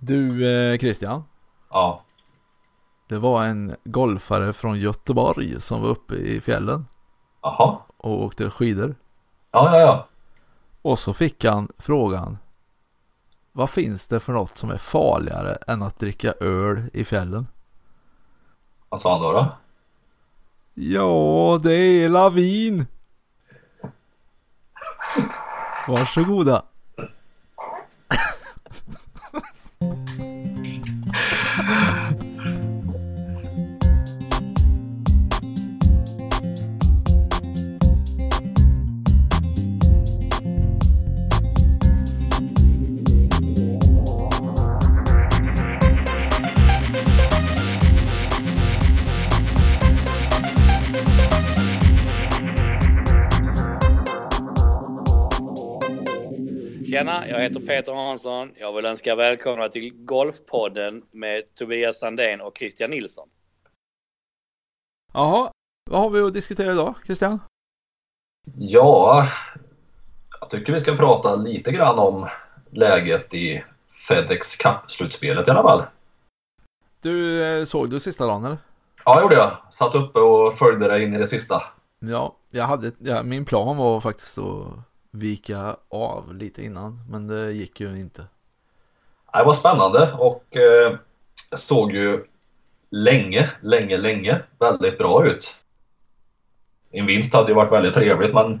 Du eh, Christian, Ja. det var en golfare från Göteborg som var uppe i fjällen Jaha. och åkte skidor. Ja, ja, ja. Och så fick han frågan Vad finns det för något som är farligare än att dricka öl i fjällen? Vad sa han då? då? Ja, det är lavin. Varsågoda. Tjena, jag heter Peter Hansson. Jag vill önska välkomna till Golfpodden med Tobias Sandén och Christian Nilsson. Jaha, vad har vi att diskutera idag Christian? Ja, jag tycker vi ska prata lite grann om läget i Fedex Cup-slutspelet i alla fall. Du, eh, såg du sista dagen eller? Ja, det gjorde jag. Satt uppe och följde det in i det sista. Ja, jag hade, ja, min plan var faktiskt att vika av lite innan, men det gick ju inte. Det var spännande och eh, såg ju länge, länge, länge väldigt bra ut. En vinst hade ju varit väldigt trevligt men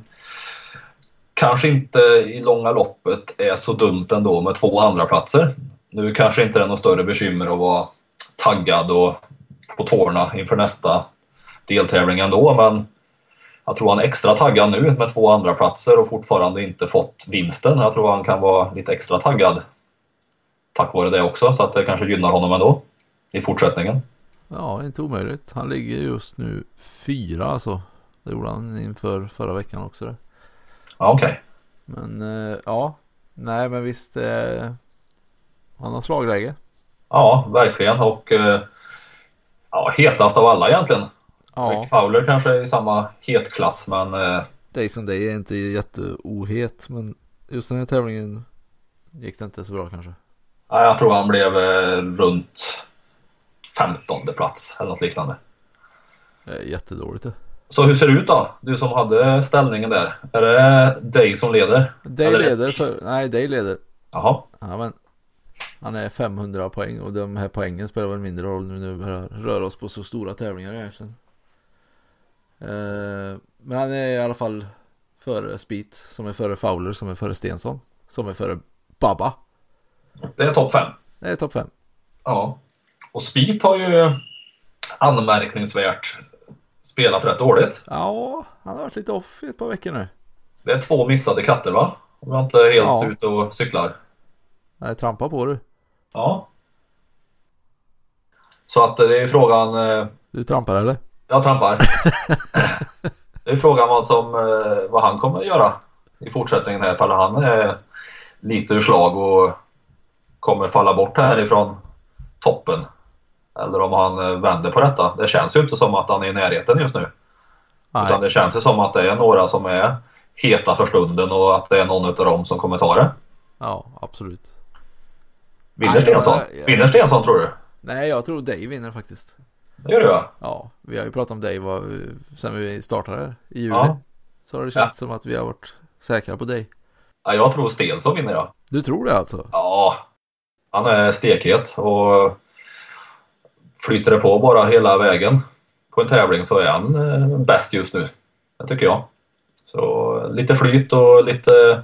kanske inte i långa loppet är så dumt ändå med två andra platser. Nu kanske inte det är något större bekymmer att vara taggad och på tårna inför nästa deltävling ändå men jag tror han är extra taggad nu med två andra platser och fortfarande inte fått vinsten. Jag tror han kan vara lite extra taggad tack vare det också så att det kanske gynnar honom ändå i fortsättningen. Ja, inte omöjligt. Han ligger just nu fyra alltså. Det gjorde han inför förra veckan också. Det. Ja, okej. Men eh, ja, nej men visst. Eh, han har slagläge. Ja, verkligen och eh, ja, hetast av alla egentligen. Ja, Rick Fowler kanske är i samma hetklass men eh, Dayson Day är inte jätteohet. Men just den här tävlingen gick det inte så bra kanske. ja, jag tror han blev eh, runt 15 plats eller något liknande. Det är jättedåligt det. Så hur ser det ut då? Du som hade ställningen där. Är det dig som leder? Day leder för, nej Day leder. Jaha. Ja, men han är 500 poäng och de här poängen spelar väl mindre roll nu när vi röra oss på så stora tävlingar egentligen. Eh, men han är i alla fall före Speed som är före Fowler som är före Stensson som är före Baba. Det är topp 5. Det är topp 5. Ja. Och Speed har ju anmärkningsvärt spelat rätt dåligt. Ja, han har varit lite off i ett par veckor nu. Det är två missade katter va? Om jag inte är helt Ja. ute och cyklar. Nej, trampa på du. Ja. Så att eh, det är frågan... eh, Du trampar eller? Jag trampar. det är frågan vad, som, eh, vad han kommer att göra i fortsättningen här. Ifall han är lite ur slag och kommer falla bort härifrån toppen. Eller om han eh, vänder på detta. Det känns ju inte som att han är i närheten just nu. Utan Nej, det känns ju som att det är några som är heta för stunden och att det är någon av dem som kommer ta det. ja absolut. Vinner Stensson? Vinner Stensson tror du? Nej, jag tror Dave vinner faktiskt. Gör du va? Ja, vi har ju pratat om Dave vad, sen vi startade i juli. Ja. Så har det känts som att vi har varit säkra på dig. Ja, jag tror Stensson vinner ja. Du tror det alltså? Ja, han är stekhet och flyter det på bara hela vägen på en tävling så är han eh, bäst just nu. Det tycker jag. Så lite flyt och lite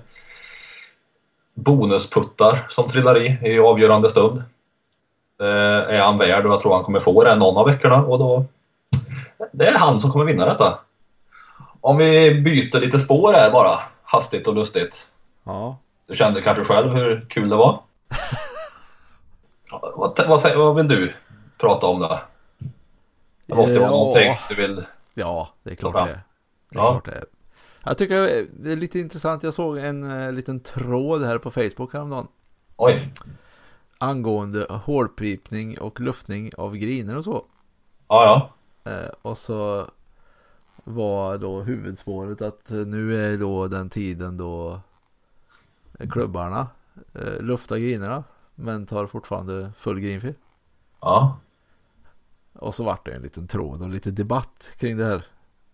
bonusputtar som trillar i i avgörande stund. Det är han värd och jag tror han kommer få det någon av veckorna och då det är han som kommer vinna detta. Om vi byter lite spår här bara, hastigt och lustigt. Ja. Du kände kanske själv hur kul det var? vad, vad, vad vill du prata om då? Det måste ju vara Ja. någonting du vill... Ja, det är klart det är. Det är Ja. klart det är. Jag tycker det är lite intressant. Jag såg en eh, liten tråd här på Facebook häromdagen. Oj. Angående hårpipning och luftning av griner och så. Ja, ja. Eh, och så var då huvudspåret att nu är då den tiden då klubbarna eh, luftar grinerna. Men tar fortfarande full grinfri. Ja. Och så vart det en liten tråd och lite debatt kring det här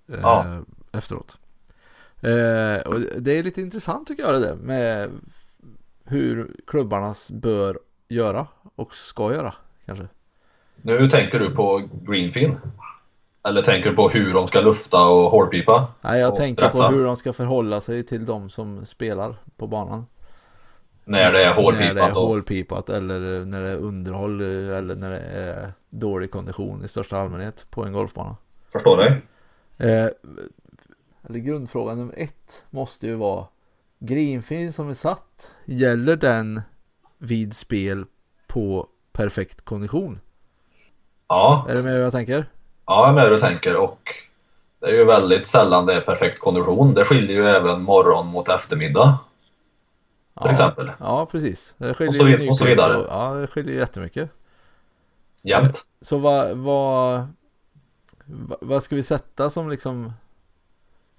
eh, Ja. efteråt. Eh, och det är lite intressant tycker jag det där med hur klubbarna bör göra och ska göra kanske. Nu tänker du på Greenfin? Eller tänker du på hur de ska lufta och hårpipa? Nej, jag tänker pressa. på hur de ska förhålla sig till de som spelar på banan. När det är När det är hålpipat eller när det är underhåll eller när det är dålig kondition i största allmänhet på en golfbana. Förstår dig? Eh, eller grundfråga nummer ett måste ju vara Greenfin som är satt, gäller den vid spel på perfekt kondition? Ja. Är du med hur jag tänker? Ja, jag är med hur du tänker och det är ju väldigt sällan det är perfekt kondition. Det skiljer ju även morgon mot eftermiddag. Till ja. exempel. Ja, precis. Det skiljer Och så vid- och så vidare. och- Ja, det skiljer jättemycket. Jämt. Så vad, vad, vad, ska vi sätta som liksom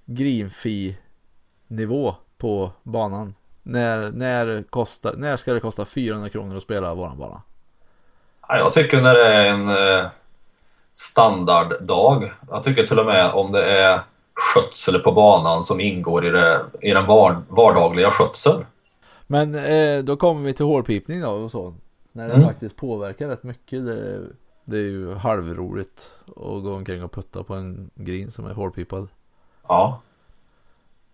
greenfee nivå på banan? När, när, kostar, när ska det kosta 400 kronor att spela våran bana? Ja, jag tycker när det är en eh, standarddag. Jag tycker till och med om det är skötsel på banan som ingår i, det, i den var, vardagliga skötseln. Men eh, då kommer vi till hårpipning då och så. När det Mm. faktiskt påverkar rätt mycket. Det, det är ju halvroligt att gå omkring och putta på en green som är hårpipad. Ja.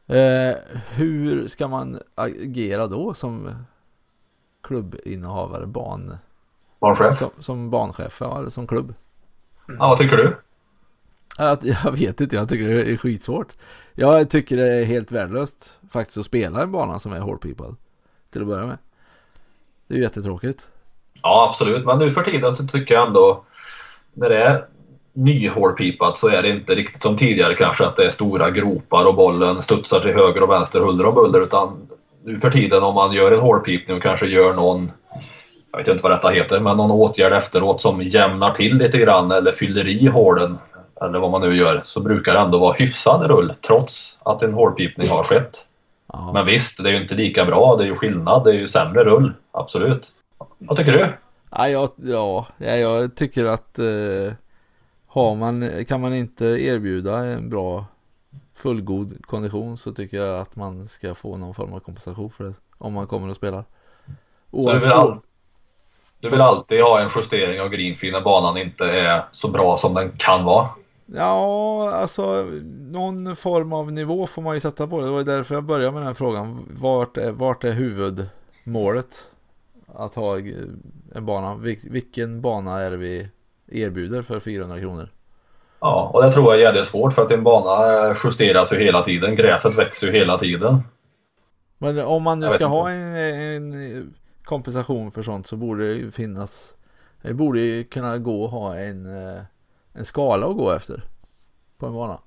Eh, hur ska man agera då som klubbinnehavare, ban, Barnchef. som, som banchef ja, eller som klubb? Ja, vad tycker du? Att, jag vet inte, jag tycker det är skitsvårt. Jag tycker det är helt värdelöst faktiskt att spela en bana som är hårpipad. Till att börja med. Det är ju jättetråkigt. Ja, absolut. Men nu för tiden så tycker jag ändå när det är nyhålpipat så är det inte riktigt som tidigare kanske att det är stora gropar och bollen studsar till höger och vänster huller om buller utan nu för tiden om man gör en hålpipning och kanske gör någon jag vet inte vad detta heter, men någon åtgärd efteråt som jämnar till lite grann eller fyller i hålen eller vad man nu gör så brukar det ändå vara hyfsad rull trots att en hålpipning har skett. Ja. Men visst, det är ju inte lika bra. Det är ju skillnad. Det är ju sämre rull. Absolut. Vad tycker du? Ja, jag, ja, ja, jag tycker att eh, har man, kan man inte erbjuda en bra fullgod kondition så tycker jag att man ska få någon form av kompensation för det. Om man kommer och spelar. Så du, Oavsett vill all... du vill alltid ha en justering av greenfee när banan inte är så bra som den kan vara? Ja, alltså någon form av nivå får man ju sätta på det. Det var därför jag började med den här frågan. Vart är, vart är huvudmålet? Att ha en bana. Vil, vilken bana är det vi erbjuder för 400 kronor? Ja, och det tror jag är jävligt svårt för att en bana eh, justeras ju hela tiden. Gräset växer ju hela tiden. Men om man nu ska ha en, en kompensation för sånt så borde det ju finnas Det borde ju kunna gå att ha en, eh, en skala att gå efter På en bana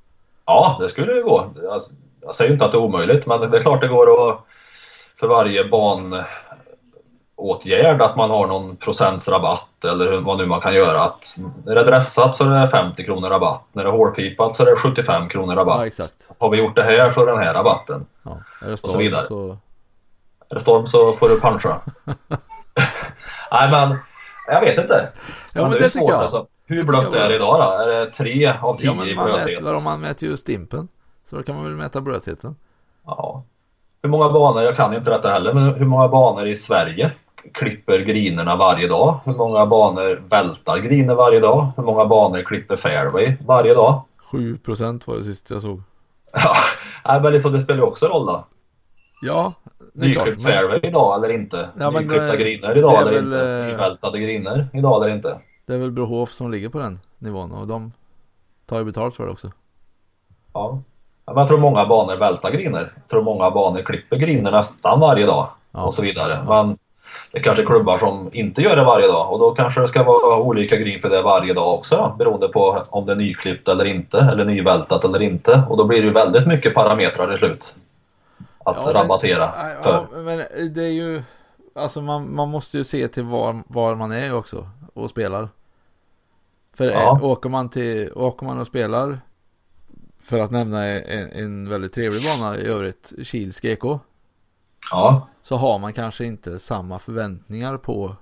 Ja, det skulle ju gå. Jag, jag säger inte att det är omöjligt, men det är klart det går att för varje banåtgärd att man har någon procents rabatt eller vad nu man kan göra. Att när det är dressat så är det 50 kronor rabatt. När det är hårpipat så är det 75 kronor rabatt. Ja Har vi gjort det här så är det den här rabatten. ja, Är det så storm vidare. så Är det storm så får du puncha. Nej men, jag vet inte. Ja men är det ju tycker jag Alltså. Hur blött är det idag då? Är det 3 av 10 Ja i blöthet? mäter, man mäter ju stimpen Så då kan man väl mäta blötheten Ja. Hur många banor, jag kan inte detta heller, men hur många banor i Sverige klipper grinerna varje dag? Hur många banor vältar griner varje dag? Hur många banor klipper fairway varje dag? 7% var det sist jag såg Ja, nej, men liksom, det spelar ju också roll då. Ja det är klart Nyklippt men fairway idag eller inte? Ja, men, Nyklippta eh, griner idag eller väl, inte? eh, Nyvältade griner idag eller inte? Det är väl Brohof som ligger på den nivån och de tar ju betalt för det också Ja. Ja, men jag tror många banor vältar griner. Jag tror många banor klipper griner nästan varje dag. Ja. och så vidare. Men det är kanske klubbar som inte gör det varje dag och då kanske det ska vara olika green för det varje dag också då, beroende på om det är nyklippt eller inte eller nybältat eller inte. Och då blir det ju väldigt mycket parametrar i slut att Ja, men- rabattera Ja, för. men det är ju Alltså man, man måste ju se till var, var man är också och spelar. För Ja. åker, man till, åker man och spelar För att nämna en, en väldigt trevlig bana i övrigt Kils GK Ja, Så har man kanske inte samma förväntningar på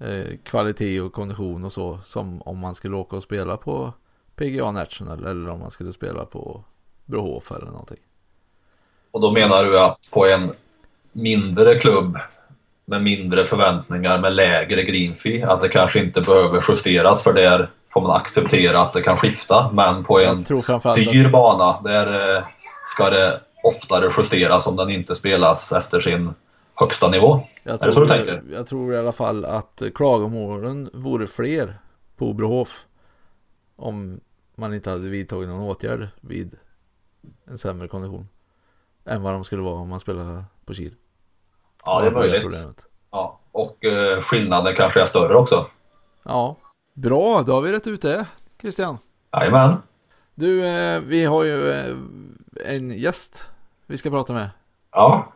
eh, Kvalitet och kondition och så Som om man skulle åka och spela på PGA National eller om man skulle spela på Brohof eller någonting och då menar du att på en mindre klubb med mindre förväntningar med lägre green fee att det kanske inte behöver justeras för där får man acceptera att det kan skifta. Men på en dyr bana där eh, ska det oftare justeras om den inte spelas efter sin högsta nivå. Jag Är det så du tror, tänker? jag tror i alla fall att klagomålen vore fler på Brohof om man inte hade vidtagit någon åtgärd vid en sämre kondition än vad de skulle vara om man spelar på Kil. Ja, det är möjligt. problemet. Ja. Och eh, skillnaden kanske är större också. Ja, bra, då har vi rätt ut det Christian. Jajamän. Du, eh, vi har ju eh, en gäst vi ska prata med. Ja.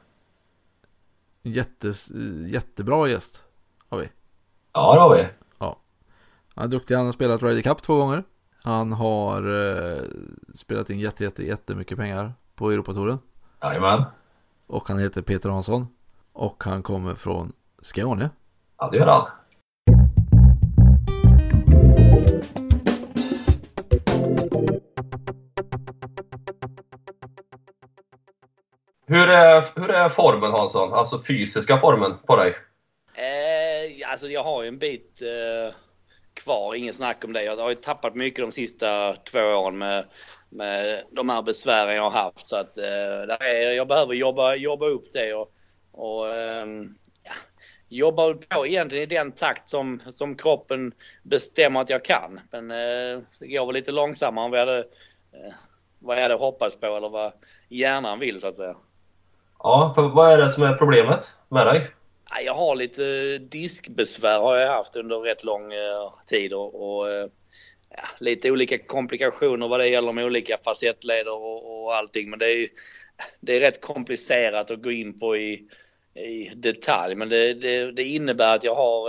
Jättes, jättebra gäst har vi. ja, det har vi. Han är duktig, han har spelat Ryder Cup två gånger. Han har eh, spelat in jätte, jätte, jättemycket pengar på Europatouren. Jajamän. Och han heter Peter Hansson. Och han kommer från Skåne. Ja, det gör han. Hur är, hur är formen Hansson? Alltså fysiska formen på dig? Eh, alltså jag har ju en bit eh, kvar, inget snack om det. Jag har ju tappat mycket de sista två åren med, med de här besvären jag har haft. Så att eh, där är, jag behöver jobba, jobba upp det och, och eh, ja, jobba väl på egentligen i den takt som, som kroppen bestämmer att jag kan. Men eh, det går väl lite långsammare än vad jag hade, eh, vad jag hade hoppats på eller vad hjärnan vill så att säga. Ja, för vad är det som är problemet med dig? Jag har lite eh, diskbesvär har jag haft under rätt lång eh, tid och, och eh, ja, lite olika komplikationer vad det gäller med olika facettleder och, och allting. Men det är det är rätt komplicerat att gå in på i, i detalj. Men det, det, det innebär att jag har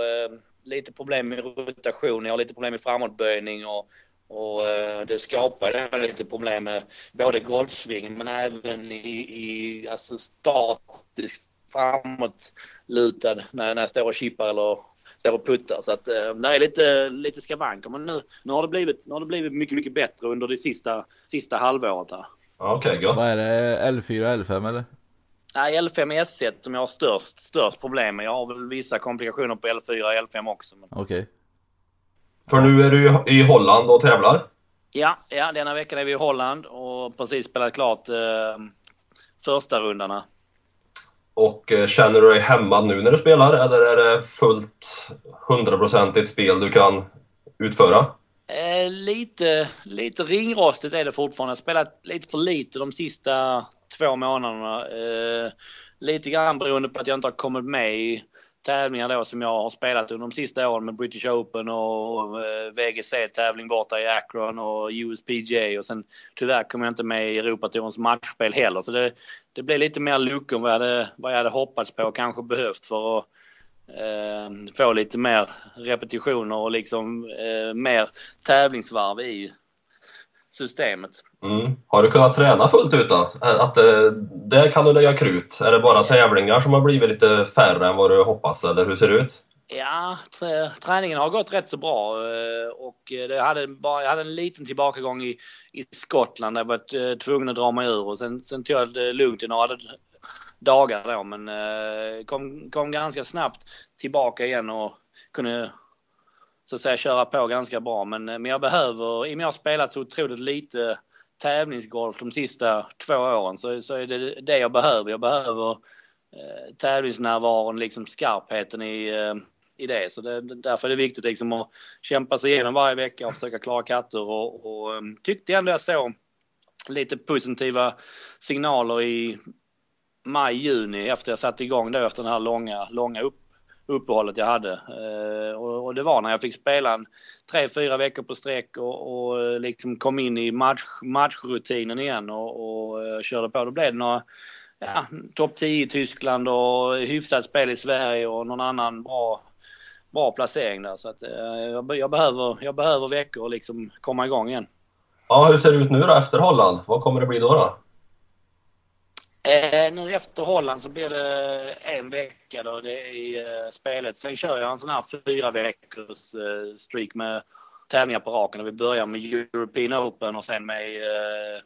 lite problem med rotation, jag har lite problem med framåtböjning och, och eh, det skapar lite problem med både golfsving men även i, i alltså statisk framåtlutad när, när jag står och chippar eller står och puttar. Så att eh, det är lite, lite skavanker. Men nu, nu, har det blivit, nu har det blivit mycket, mycket bättre under det sista, sista halvåret här. Okej, gott. Vad är det? L4, L5 eller? Nej, L5 S1 som jag har störst, störst problem med. Jag har väl vissa komplikationer på L4 och L5 också. Men... Okej. För nu är du i Holland och tävlar. Ja, ja, denna veckan är vi i Holland och precis spelat klart eh, första rundarna. Och eh, känner du dig hämmad nu när du spelar eller är det fullt hundraprocentigt spel du kan utföra? Eh, lite, lite ringrostigt är det fortfarande. Jag har spelat lite för lite de sista två månaderna. Eh, lite grann beroende på att jag inte har kommit med i tävlingar då som jag har spelat under de sista åren med British Open och eh, VGC-tävling borta i Akron och USPGA och sen tyvärr kom jag inte med i Europatourens matchspel heller. Så det, det blev lite mer luckor än vad jag hade, vad jag hade hoppats på och kanske behövt för att eh, få lite mer repetitioner och liksom eh, mer tävlingsvarv i systemet. Mm. Har du kunnat träna fullt ut då? Att, eh, där kan du lägga krut? Är det bara tävlingar som har blivit lite färre än vad du hoppas eller hur ser det ut? Ja, trä, träningen har gått rätt så bra eh, och det hade bara, jag hade en liten tillbakagång i, i Skottland där jag var eh, tvungen att dra mig ur och sen, sen tog jag det lugnt i några dagar då men eh, kom, kom ganska snabbt tillbaka igen och kunde så att säga köra på ganska bra men, eh, men jag behöver, i och med att jag har spelat så otroligt lite tävlingsgolf de sista två åren så, så är det det jag behöver. Jag behöver eh, tävlingsnärvaron, liksom skarpheten i, eh, i det. Så det, därför är det viktigt liksom att kämpa sig igenom varje vecka och försöka klara katter och, och um, tyckte ändå jag såg lite positiva signaler i maj, juni efter jag satte igång då efter den här långa, långa upp, uppehållet jag hade. Eh, och, och, det var när jag fick spela en tre, fyra veckor på sträck och, och eh, liksom kom in i match, matchrutinen igen och, och eh, körde på. Då blev det några ja, topp 10 i Tyskland och hyfsat spel i Sverige och någon annan bra, bra placering där. Så att, eh, jag, jag, behöver, jag behöver veckor och liksom komma igång igen. Ja, hur ser det ut nu då efter Holland? Vad kommer det bli då? då? Eh, nu efter Holland så blir det en vecka då det är i eh, spelet. Sen kör jag en sån här fyra veckors eh, streak med tävlingar på raken. Vi börjar med European Open och sen med eh,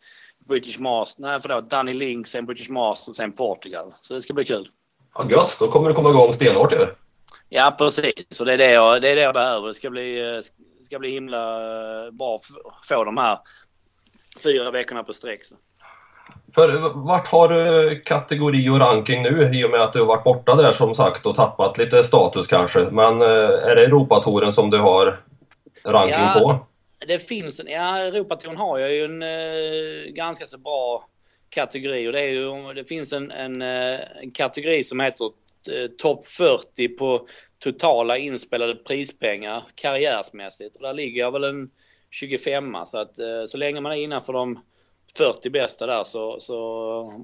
British Masters. Nej förlåt, Danny Link, sen British Masters och sen Portugal. Så det ska bli kul. Ja, gött, då kommer det komma igång stenhårt ju. Ja precis, så det är det jag, det är det jag behöver. Det ska bli, eh, ska bli himla eh, bra att få de här fyra veckorna på sträck. För vart har du kategori och ranking nu i och med att du har varit borta där som sagt och tappat lite status kanske. Men eh, är det Europatoren som du har ranking ja, på? Det finns en, ja Europatouren har jag ju en eh, ganska så bra kategori och det är ju, det finns en, en, eh, en kategori som heter eh, topp 40 på totala inspelade prispengar karriärsmässigt. Och där ligger jag väl en 25 så att så länge man är innanför de 40 bästa där så, så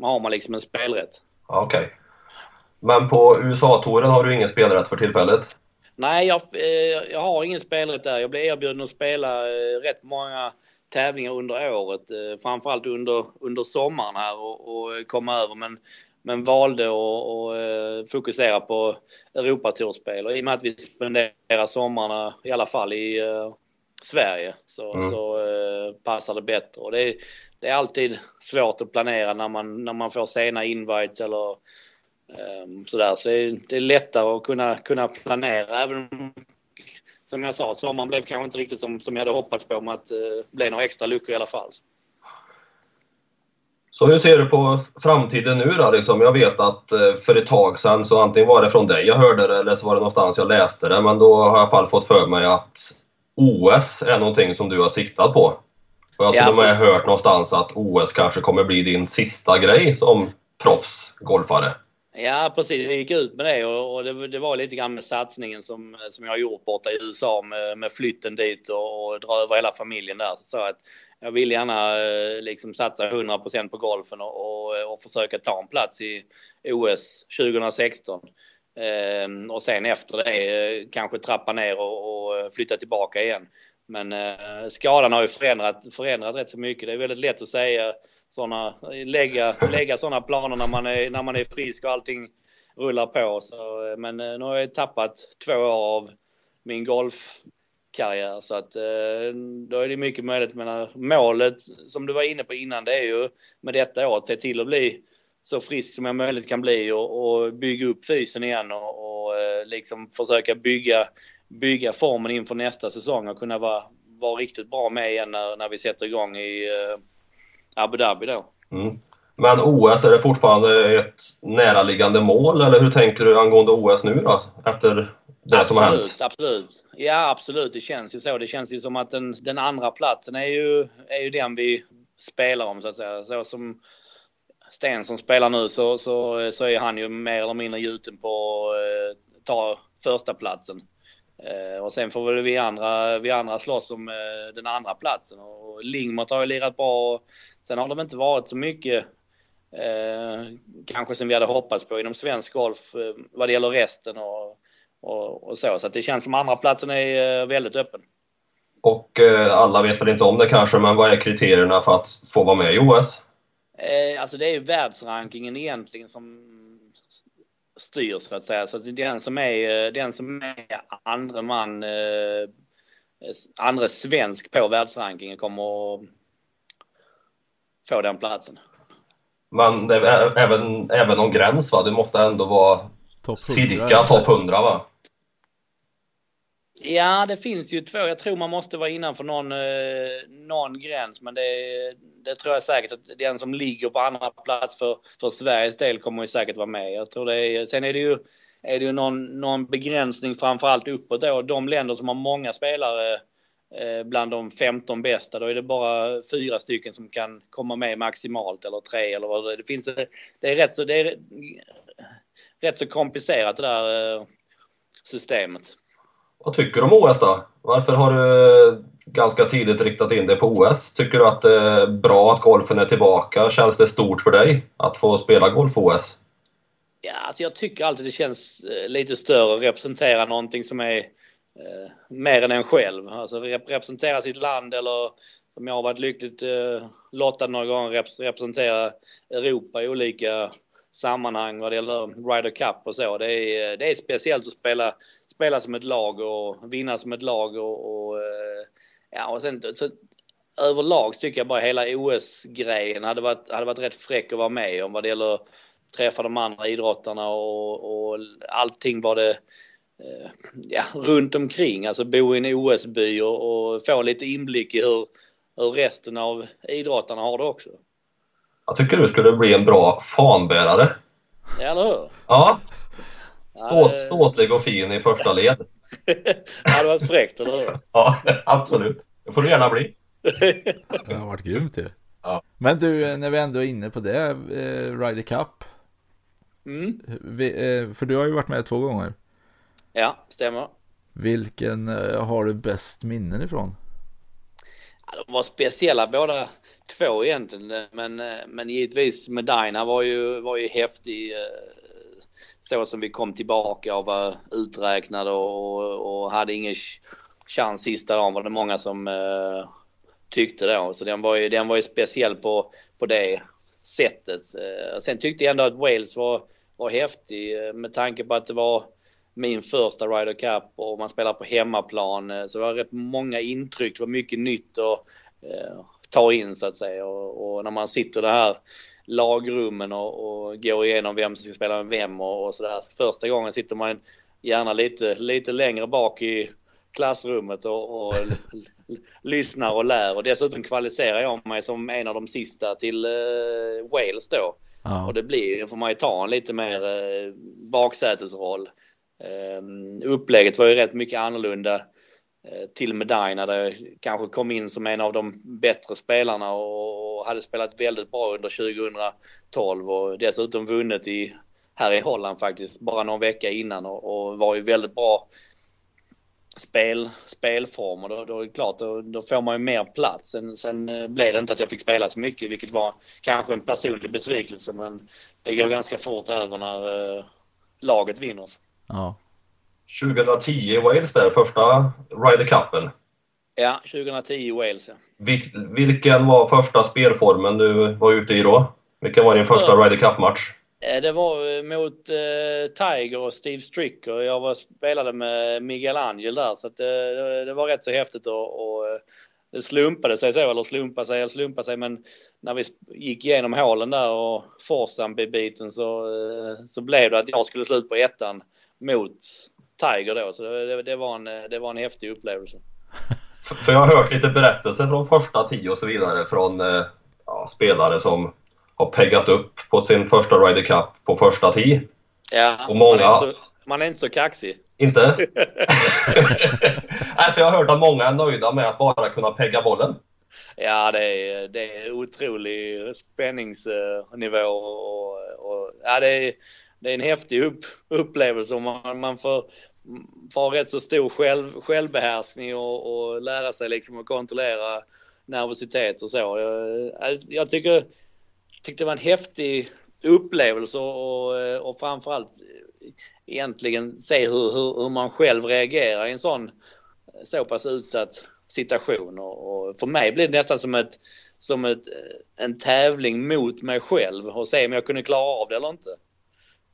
har man liksom en spelrätt. Okej. Okay. Men på USA-touren har du ingen spelrätt för tillfället? Nej, jag, eh, jag har ingen spelrätt där. Jag blev erbjuden att spela eh, rätt många tävlingar under året. Eh, framförallt under, under sommaren här och, och komma över. Men, men valde att fokusera på Europatourspel. Och i och med att vi spenderar sommarna i alla fall i Sverige så, mm. så passar det bättre. Och det är, det är alltid svårt att planera när man, när man får sena invites eller um, sådär. Så det är, det är lättare att kunna, kunna planera. Även som jag sa, sommaren blev kanske inte riktigt som, som jag hade hoppats på med att eh, uh, blev några extra luckor i alla fall. Så hur ser du på framtiden nu då? Liksom, jag vet att eh, för ett tag sedan, så antingen var det från dig jag hörde det eller så var det någonstans jag läste det, men då har jag i alla fall fått för mig att OS är någonting som du har siktat på. Och jag har till och med hört någonstans att OS kanske kommer bli din sista grej som proffsgolfare. Ja precis, vi gick ut med det och, det, det, var lite grann med satsningen som, som jag har gjort borta i USA med, med flytten dit och, och dra över hela familjen där. Så sa att jag vill gärna eh, liksom satsa 100% på golfen och, och, och, försöka ta en plats i OS 2016. Ehm, och sen efter det eh, kanske trappa ner och, och flytta tillbaka igen. Men eh, skadan har ju förändrat, förändrat rätt så mycket. Det är väldigt lätt att säga såna, lägga, lägga sådana planer när man, är, när man är frisk och allting rullar på. Så, eh, men eh, nu har jag tappat två år av min golfkarriär så att eh, då är det mycket möjligt. Men eh, målet som du var inne på innan det är ju med detta år att se till att bli så frisk som jag möjligt kan bli och, och bygga upp fysen igen och, och eh, liksom försöka bygga bygga formen inför nästa säsong och kunna vara, vara riktigt bra med igen när, när vi sätter igång i uh, Abu Dhabi då. Mm. Men OS, är det fortfarande ett näraliggande mål eller hur tänker du angående OS nu då? Efter det absolut, som har hänt? Absolut, ja absolut. Det känns ju så. Det känns ju som att den, den andra platsen är ju, är ju den vi spelar om så att säga. Så som Sten som spelar nu så, så, så är han ju mer eller mindre gjuten på att eh, ta första platsen. Eh, och sen får väl vi andra, vi andra slåss om eh, den andra platsen. Och Lingmot har ju lirat bra. Och sen har väl inte varit så mycket eh, kanske som vi hade hoppats på inom svensk golf eh, vad det gäller resten och, och, och, så. Så det känns som andra platsen är eh, väldigt öppen. Och eh, alla vet väl inte om det kanske, men vad är kriterierna för att få vara med i OS? alltså det är ju världsrankingen egentligen som styr så att säga. Så att den som är, den som är andra man, eh, andra svensk på världsrankingen kommer att få den platsen. Men det är även, även någon gräns va? Du måste ändå vara top cirka topp 100 va? Ja, det finns ju två. Jag tror man måste vara innanför någon, eh, någon gräns, men det, det tror jag säkert att den som ligger på andra plats för, för Sveriges del kommer ju säkert vara med. Jag tror det är, sen är det ju, är det ju någon, någon begränsning framförallt uppåt då. De länder som har många spelare eh, bland de 15 bästa, då är det bara fyra stycken som kan komma med maximalt eller tre eller vad det är. Det finns, det är rätt så, det är rätt så komplicerat det där eh, systemet. Vad tycker du om OS då? Varför har du ganska tidigt riktat in dig på OS? Tycker du att det är bra att golfen är tillbaka? Känns det stort för dig att få spela golf-OS? Ja, alltså jag tycker alltid det känns eh, lite större att representera någonting som är eh, mer än en själv. Alltså representera sitt land eller som jag har varit lyckligt eh, lottad några gånger rep representera Europa i olika sammanhang vad det gäller Ryder Cup och så. Det är, eh, det är speciellt att spela, spela som ett lag och vinna som ett lag och, och eh, ja och sen så, överlag tycker jag bara hela OS-grejen hade varit, hade varit rätt fräck att vara med om vad det gäller träffa de andra idrottarna och, och allting var det eh, ja, runt omkring, alltså bo i en OS-by och, och, få lite inblick i hur, hur resten av idrottarna har det också. Jag tycker du skulle bli en bra fanbärare. Ja, eller hur? Ja. Ståt, ståtlig och fin i första led. det hade varit fräckt, eller hur? Ja, absolut. Det får du gärna bli. det har varit grymt ju. Ja. Men du, när vi ändå är inne på det, eh, Ryder Cup. Mm. Vi, eh, för du har ju varit med två gånger. Ja, stämmer. Vilken eh, har du bäst minnen ifrån? Ja, de var speciella båda två egentligen, men, eh, men givetvis Medina var ju, var ju häftig. Så som vi kom tillbaka och var uträknade och, och hade ingen chans sista dagen var det många som eh, tyckte då. Så den var ju, den var ju speciell på, på det sättet. Eh, sen tyckte jag ändå att Wales var var häftig eh, med tanke på att det var min första Ryder Cup och man spelar på hemmaplan. Eh, så det var rätt många intryck, det var mycket nytt att eh, ta in så att säga. Och, och, när man sitter där det här lagrummen och, och går igenom vem som ska spela med vem och, och sådär. Första gången sitter man gärna lite, lite längre bak i klassrummet och, och lyssnar och lär och dessutom kvalificerar jag mig som en av de sista till eh, Wales då. Ja. Och det blir, får man ju ta en lite mer eh, baksätesroll. Eh, upplägget var ju rätt mycket annorlunda Eh, till Medina där jag kanske kom in som en av de bättre spelarna och hade spelat väldigt bra under 2012 och dessutom vunnit i, här i Holland faktiskt bara någon vecka innan och, och var ju väldigt bra spel, spelform och då, då är det klart, då, då, får man ju mer plats. Sen, sen eh, blev det inte att jag fick spela så mycket, vilket var kanske en personlig besvikelse, men det går ganska fort över när äh, laget vinner. Ja. 2010 i Wales där, första Ryder Cupen. Ja, 2010 i Wales. Ja. Vil vilken var första spelformen du var ute i då? Vilken var din första Ryder Cup-match? Eh, det var eh, mot eh, Tiger och Steve Stricker. Jag var, spelade med Miguel Angel där så att, eh, det var rätt så häftigt och, och det slumpade sig så, eller slumpade sig, eller slumpade sig, men när vi gick igenom hålen där och Forstam-biten så, så blev det att jag skulle sluta på ettan mot Tiger då. Så det, det, var, en, det var en häftig upplevelse. För jag har hört lite berättelser från första tio och så vidare från ja, spelare som har peggat upp på sin första Ryder Cup på första tee. Ja, och många... man, är så, man är inte så kaxig. Inte? Nej, för jag har hört att många är nöjda med att bara kunna pegga bollen. Ja, det är, det är otrolig spänningsnivå och, och ja, det, är, det är en häftig upp, upplevelse. Man, man får, får ha rätt så stor själv, självbehärskning och, och lära sig liksom att kontrollera nervositet och så. Jag, jag tycker tyckte det var en häftig upplevelse och, och framförallt egentligen se hur, hur, hur, man själv reagerar i en sån så pass utsatt situation. Och, och för mig blev det nästan som ett som ett, en tävling mot mig själv och se om jag kunde klara av det eller inte.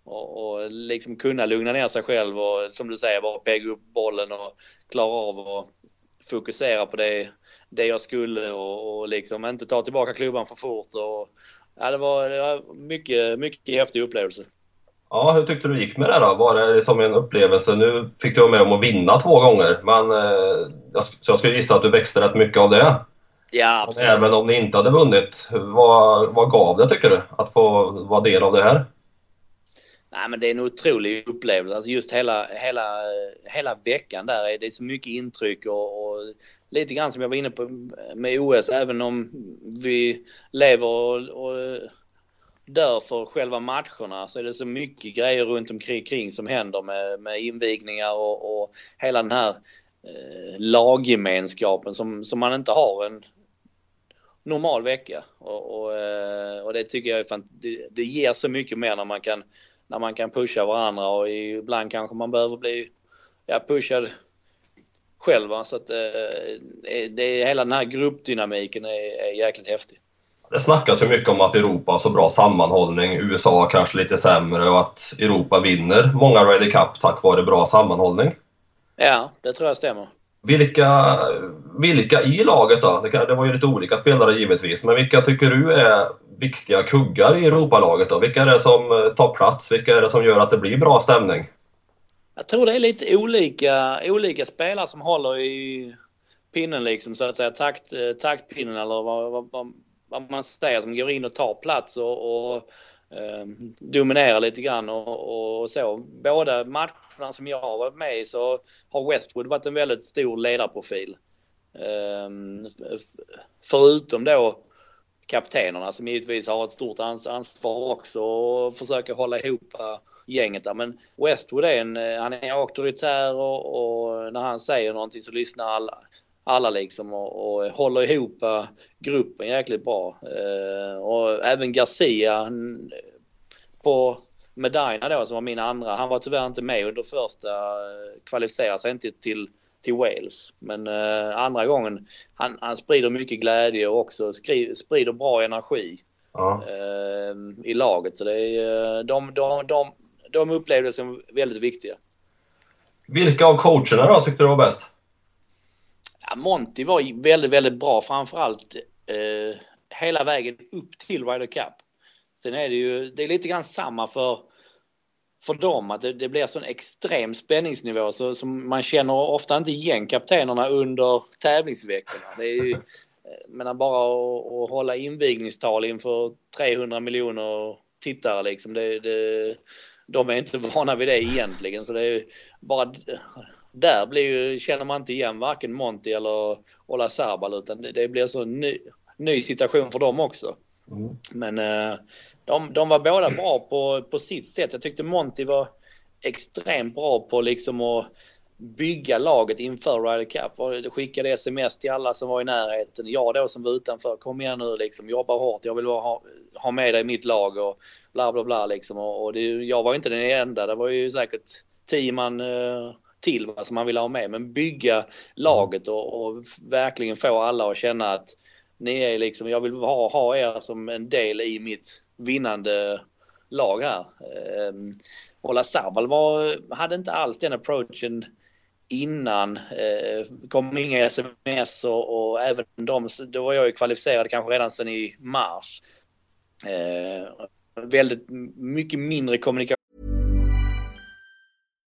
Och, och liksom kunna lugna ner sig själv och som du säger bara pegga upp bollen och klara av att fokusera på det, det jag skulle och, och liksom inte ta tillbaka klubban för fort och, ja, det var, det var mycket, mycket häftig upplevelse. Ja, hur tyckte du gick med det då? Var det som en upplevelse? Nu fick du vara med om att vinna två gånger, men eh, så jag skulle gissa att du växte rätt mycket av det. Ja, absolut. Även om ni inte hade vunnit, vad, vad gav det tycker du? Att få vara del av det här? Nej, men det är en otrolig upplevelse. Alltså just hela, hela, hela veckan där är det så mycket intryck och, och lite grann som jag var inne på med OS, även om vi lever och, och dör för själva matcherna så är det så mycket grejer runt omkring kring som händer med, med invigningar och, och hela den här eh, laggemenskapen som, som man inte har en normal vecka. Och, och, eh, och det tycker jag är fan, det, det ger så mycket mer när man kan när man kan pusha varandra och ibland kanske man behöver bli ja, pushad själv. Så att, eh, det, hela den här gruppdynamiken är, är jäkligt häftig. Det snackas ju mycket om att Europa har så bra sammanhållning, USA kanske lite sämre och att Europa vinner många Ryder Cup tack vare bra sammanhållning. Ja, det tror jag stämmer. Vilka, vilka i laget då? Det, kan, det var ju lite olika spelare givetvis, men vilka tycker du är viktiga kuggar i Europalaget då? Vilka är det som eh, tar plats? Vilka är det som gör att det blir bra stämning? Jag tror det är lite olika, olika spelare som håller i pinnen liksom så att säga, takt, eh, taktpinnen eller vad, vad, vad man säger, som går in och tar plats och, och eh, lite grann och, och, så. Båda matcherna som jag har varit med i så har Westwood varit en väldigt stor ledarprofil. Eh, förutom då kaptenerna som givetvis har ett stort ansvar också och försöker hålla ihop gänget där. Men Westwood är en, eh, han är auktoritär och, och när han säger någonting så lyssnar alla alla liksom och, och håller ihop gruppen jäkligt bra. Eh, och även Garcia på Medina då som var min andra, han var tyvärr inte med under första, eh, kvalificerade sig inte till, till Wales. Men eh, andra gången, han, han sprider mycket glädje och också skri, sprider bra energi ja. eh, i laget. Så det är, eh, de, de, de, de upplevde det som väldigt viktiga. Vilka av coacherna då tyckte du var bäst? Ja, Monty var väldigt, väldigt bra framförallt eh, hela vägen upp till Ryder Cup. Sen är det ju, det är lite grann samma för, för dem, att det, det blir sån extrem spänningsnivå så, som man känner ofta inte igen kaptenerna under tävlingsveckorna. Det är ju, eh, menar bara att, att hålla invigningstal inför 300 miljoner tittare liksom, det, det, de är inte vana vid det egentligen. Så det är bara där blir ju, känner man inte igen varken Monti eller Ola Serbal utan det, det blir så ny, ny situation för dem också. Mm. Men eh, de, de var båda bra på, på sitt sätt. Jag tyckte Monti var extremt bra på liksom att bygga laget inför Ryder Cup och skickade sms till alla som var i närheten. Jag då som var utanför, kom igen nu liksom, jobba hårt, jag vill ha, ha med dig i mitt lag och bla bla bla liksom. Och, och det, jag var inte den enda, det var ju säkert tio man eh, till vad som man vill ha med. Men bygga laget och, och, verkligen få alla att känna att ni är liksom, jag vill ha, ha er som en del i mitt vinnande lag här. Ehm, um, Ola Sarval var, hade inte alls den approachen innan. Eh, kom inga sms och, och, även de, då var jag ju kvalificerad kanske redan sedan i mars. Eh, väldigt mycket mindre kommunikation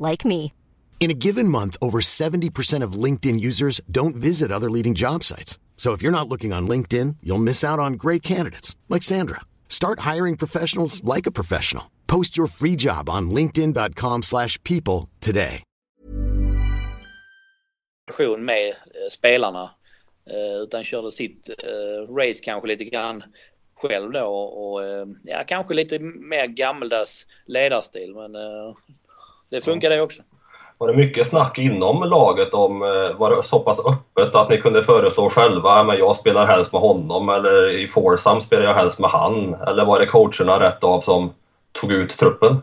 like me. In a given month, over 70% of LinkedIn users don't visit other leading job sites. So if you're not looking on LinkedIn, you'll miss out on great candidates like Sandra. Start hiring professionals like a professional. Post your free job on linkedin.com/people today. med eh, spelarna eh, utan körde sitt eh, race kanske lite grann själv då och ja, kanske lite mer gammaldags ledarstil men det funkar det också. Var det mycket snack inom laget om, eh, var det så pass öppet att ni kunde föreslå själva, men jag spelar helst med honom eller i Forsam spelar jag helst med han? Eller var det coacherna rätt av som tog ut truppen?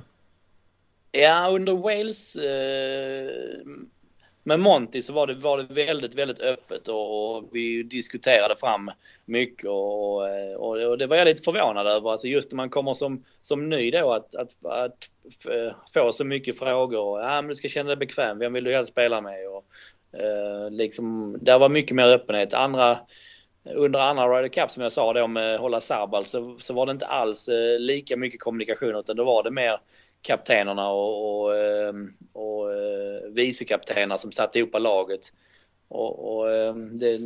Ja, under Wales eh, med Monty så var det, var det väldigt, väldigt öppet och, och vi diskuterade fram mycket och, och, och, det var jag lite förvånad över. Alltså just när man kommer som, som ny då att, att, att få så mycket frågor. Ja, men du ska känna dig bekväm. Vem vill du helst spela med? Och, eh, liksom, där var mycket mer öppenhet. Andra, under andra Ryder Cup som jag sa då med Hålla Sarbal så, så var det inte alls eh, lika mycket kommunikation utan då var det mer kaptenerna och, och, ehm, och, eh, vicekaptener som satte ihop laget. Och, och ehm, det,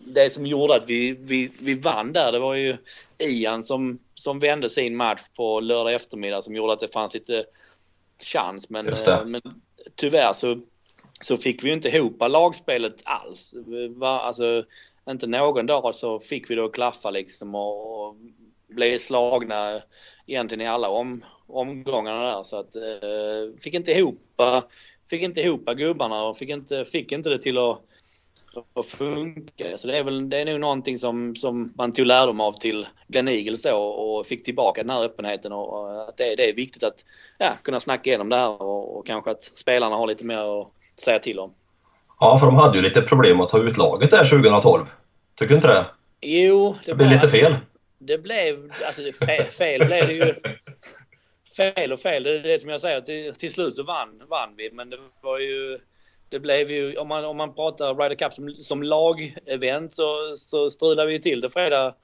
det, som gjorde att vi, vi, vi vann där, det var ju Ian som, som vände sin match på lördag eftermiddag som gjorde att det fanns lite chans. Men, eh, men tyvärr så, så fick vi inte ihop lagspelet alls. Alltså, inte någon dag så fick vi att klaffa liksom och, och blev slagna egentligen i alla om, omgångarna där så att eh, fick inte ihop fick inte ihop gubbarna och fick inte, fick inte det till att, att funka. Så det är väl det är nog någonting som, som man tog lärdom av till Glenn Eagles då och fick tillbaka den här öppenheten och, att det, det är viktigt att ja, kunna snacka igenom det här och, och kanske att spelarna har lite mer att säga till om. Ja, för de hade ju lite problem att ta ut laget där 2012. Tycker du inte det? Jo, det, det blev lite fel. Det blev, alltså fel blev det ju fel och fel. Det är det som jag säger. Till, till slut så vann, vann vi. Men det var ju... Det blev ju, om man, om man pratar Ryder Cup som, som lag-event så, så strulade vi till det fredag,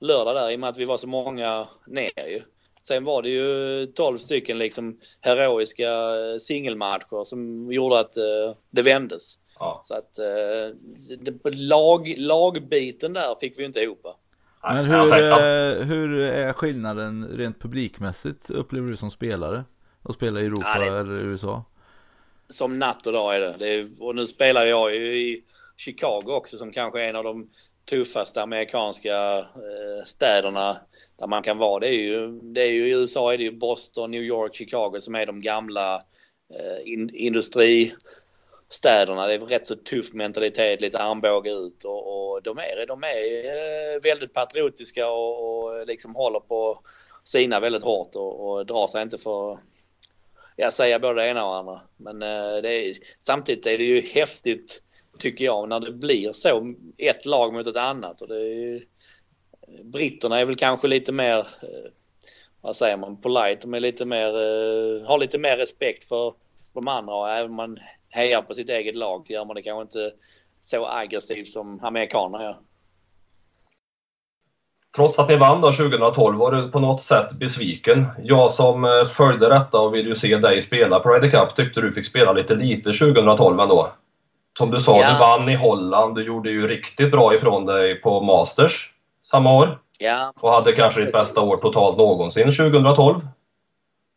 lördag där i och med att vi var så många ner ju. Sen var det ju 12 stycken liksom heroiska singelmatcher som gjorde att uh, det vändes. Ja. Så att uh, det, lag, lagbiten där fick vi inte ihop. Men hur, eh, hur är skillnaden rent publikmässigt upplever du som spelare? Att spela i Europa ja, är... eller USA? Som natt och dag är det. det är, och nu spelar jag ju i Chicago också som kanske är en av de tuffaste amerikanska eh, städerna där man kan vara. Det är ju, det är ju i USA är det ju Boston, New York, Chicago som är de gamla eh, in, industri städerna. Det är rätt så tuff mentalitet, lite armbåge ut och, och de, är, de är eh, väldigt patriotiska och, och liksom håller på sina väldigt hårt och, och drar sig inte för jag säger både det ena och andra. Men eh, det är, samtidigt är det ju häftigt tycker jag när det blir så ett lag mot ett annat. Och det är, britterna är väl kanske lite mer, eh, vad säger man, polite. De är lite mer, har lite mer respekt för de andra och även man hejar på sitt eget lag så gör man det kanske inte så aggressivt som amerikanerna gör. Trots att ni vann då 2012 var du på något sätt besviken. Jag som eh, följde detta och ville ju se dig spela på Ryder Cup tyckte du fick spela lite lite 2012 ändå. Som du sa, ja. du vann i Holland. Du gjorde ju riktigt bra ifrån dig på Masters samma år. Ja. Och hade kanske ditt bästa år totalt någonsin 2012.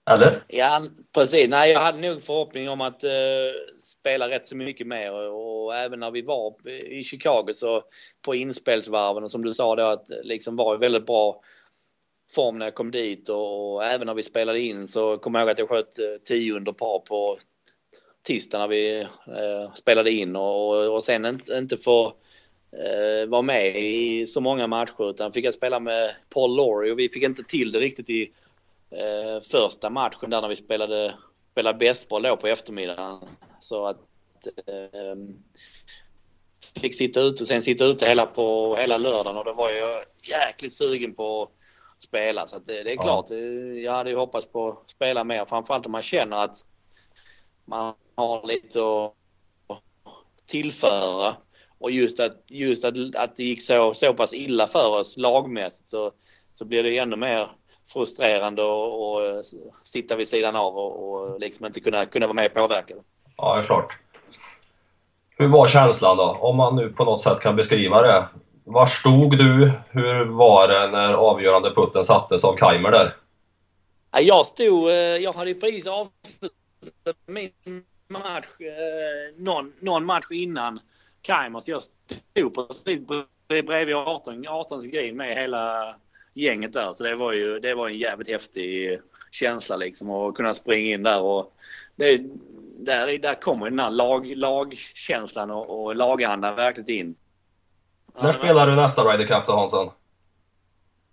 Eller? Ja, precis. Nej, jag hade nog förhoppning om att uh, spela rätt så mycket mer. Och, och, även när vi var i Chicago så på inspelsvarven och som du sa då att liksom var i väldigt bra form när jag kom dit. Och, och även när vi spelade in så kommer jag ihåg att jag sköt eh, 10 under par på tisdag när vi uh, spelade in. Och, och sen inte, inte få uh, vara med i så många matcher utan fick jag spela med Paul Laurie och vi fick inte till det riktigt i eh, första matchen där när vi spelade, spelade bästboll då på eftermiddagen. Så att eh, fick sitta ute och sen sitta ute hela på hela lördagen och då var jag jäkligt sugen på att spela. Så det, det, är klart, eh, jag hade ju hoppats på att spela mer. Framförallt om man känner att man har lite att tillföra. Och just att, just att, att det gick så, så pass illa för oss lagmässigt så, så blir det ännu mer frustrerande att sitta vid sidan av och, och liksom inte kunna, kunna vara med och påverka. Ja, det är klart. Hur var känslan då? Om man nu på något sätt kan beskriva det. Var stod du? Hur var det när avgörande putten sattes av Kaimer där? Jag stod, eh, jag hade precis avslutat min match, eh, någon, någon match innan Kaimer, så jag stod precis bredvid 18, 18 green med hela gänget där. Så det var ju det var en jävligt häftig känsla liksom att kunna springa in där och det, där, där kommer den här lag, lagkänslan och, och lagandan verkligen in. När spelar du nästa Ryder Cup då Hansson?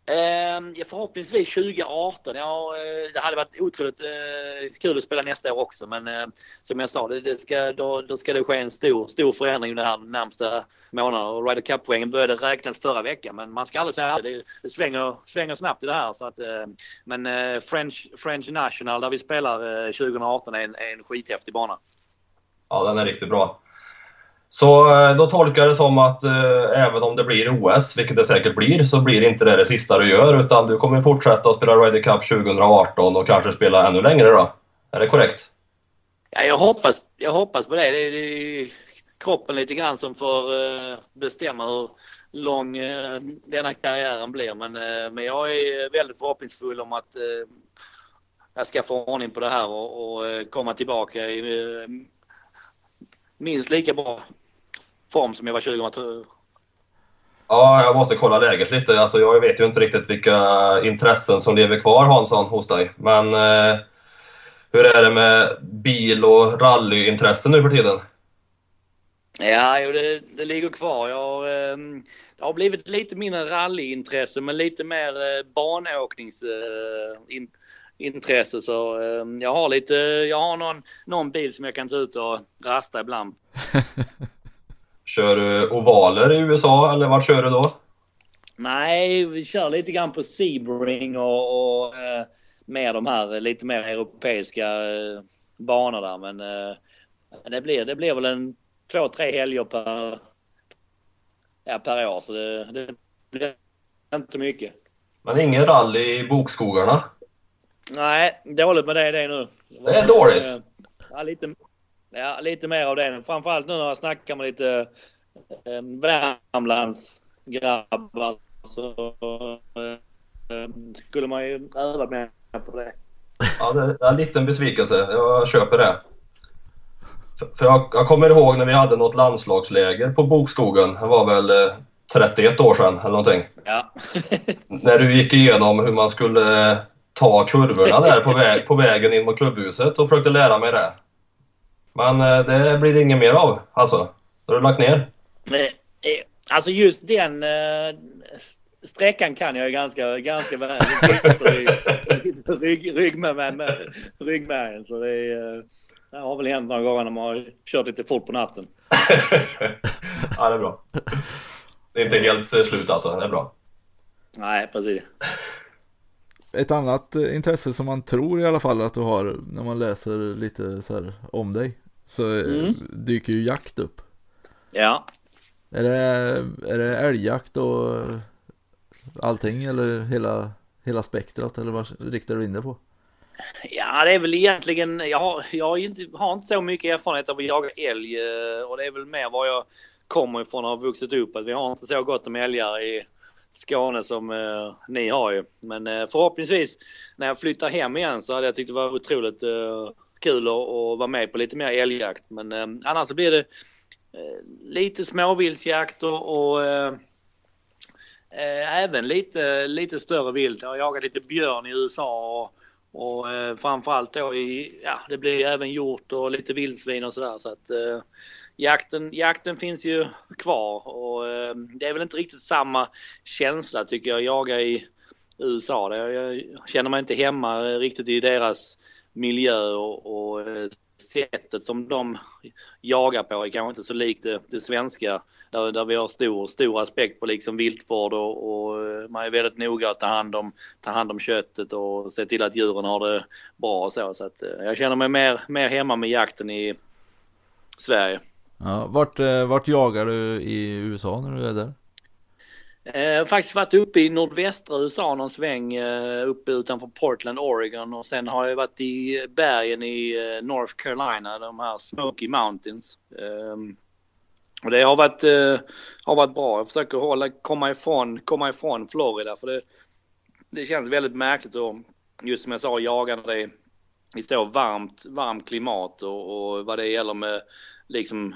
Ehm, eh, förhoppningsvis 2018. Ja, det hade varit otroligt eh, kul att spela nästa år också. Men eh, som jag sa, det, det ska, då, då, ska det ske en stor, stor förändring de här närmsta månaderna. Ryder Cup-poängen började räknas förra veckan. Men man ska aldrig säga att det, det svänger, svänger snabbt i det här. Så att, eh, men eh, French, French National där vi spelar eh, 2018 är en, är en skithäftig bana. Ja, den är riktigt bra. Så eh, då tolkar jag det som att eh, även om det blir OS, vilket det säkert blir, så blir inte det det sista du gör utan du kommer fortsätta att spela Ryder Cup 2018 och kanske spela ännu längre då? Är det korrekt? Ja, jag hoppas, jag hoppas på det. Det är, det är kroppen lite grann som får eh, bestämma hur lång eh, denna karriären blir. Men, eh, men jag är väldigt förhoppningsfull om att eh, jag ska få ordning på det här och, och komma tillbaka i minst lika bra form som jag var 2012. Ja, jag måste kolla läget lite. Alltså, jag vet ju inte riktigt vilka intressen som lever kvar Hansson hos dig. Men eh, hur är det med bil och rallyintressen nu för tiden? Ja, jo, det, det ligger kvar. Jag, eh, det har blivit lite mindre rallyintresse men lite mer eh, banåkningsintresse. Eh, så eh, jag har lite, jag har någon, någon bil som jag kan ta ut och rasta ibland. Kör du ovaler i USA eller vart kör du då? Nej, vi kör lite grann på Sebring och, och eh, med de här lite mer europeiska eh, banor där. Men eh, det, blir, det blir väl en två, tre helger per, ja, per år. Så det, det blir inte mycket. Men ingen rally i bokskogarna? Nej, dåligt med det, det nu. Det är dåligt? Ja, lite, ja, lite mer av det. Framförallt nu när jag snackar med lite eh, Värmlandsgrabbar så eh, skulle man ju öva mer på det. Ja, det är en liten besvikelse. Jag köper det. För, för jag, jag, kommer ihåg när vi hade något landslagsläger på Bokskogen. Det var väl eh, 31 år sedan eller någonting. Ja. när du gick igenom hur man skulle eh, ta kurvorna där på, väg, på vägen in mot klubbhuset och försökte lära mig det. Men eh, det blir det inget mer av alltså? Det har du lagt ner? Eh, alltså just den uh, sträckan kan jag ganska, ganska väl. Den sitter rygg, rygg med, med, med ryggmärgen. Så det, är, det har väl hänt några gånger när man har kört lite fort på natten. ja, det är bra. Det är inte helt slut alltså. Det är bra. Nej, precis. Ett annat intresse som man tror i alla fall att du har när man läser lite så här om dig så mm. dyker ju jakt upp. Ja. Är det, är det älgjakt och allting eller hela, hela spektrat eller vad riktar du in det på? Ja, det är väl egentligen, jag har, jag har inte, har inte så mycket erfarenhet av att jaga älg eh, och det är väl mer var jag kommer ifrån och har vuxit upp. Att vi har inte så gott om älgar i Skåne som eh, ni har ju. Men eh, förhoppningsvis när jag flyttar hem igen så hade jag tyckt det var otroligt eh, kul att, att vara med på lite mer älgjakt. Men eh, annars så blir det eh, lite småviltsjakt och, och eh, eh, även lite, lite större vilt. Jag har jagat lite björn i USA och, och eh, framförallt då i, ja det blir även hjort och lite vildsvin och sådär. Så att eh, jakten, jakten finns ju kvar och eh, det är väl inte riktigt samma känsla tycker jag, jaga i USA. Jag, jag känner mig inte hemma riktigt i deras miljö och, och eh, sättet som de jagar på är kanske inte så likt det, det svenska där, där vi har stor, stor aspekt på liksom viltvård och, och eh, man är väldigt noga att ta hand, om, ta hand om köttet och se till att djuren har det bra och så. Så att eh, jag känner mig mer, mer hemma med jakten i Sverige. Ja, vart, vart jagar du i USA när du är där? Eh, faktiskt varit uppe i nordvästra USA någon sväng eh, uppe utanför Portland, Oregon och sen har jag varit i bergen i eh, North Carolina, de här Smoky Mountains. Eh, och det har varit, eh, har varit bra. Jag försöker hålla, komma ifrån, komma ifrån Florida för det, det känns väldigt märkligt och just som jag sa, jaga när det är i så varmt, varmt klimat och, och vad det gäller med liksom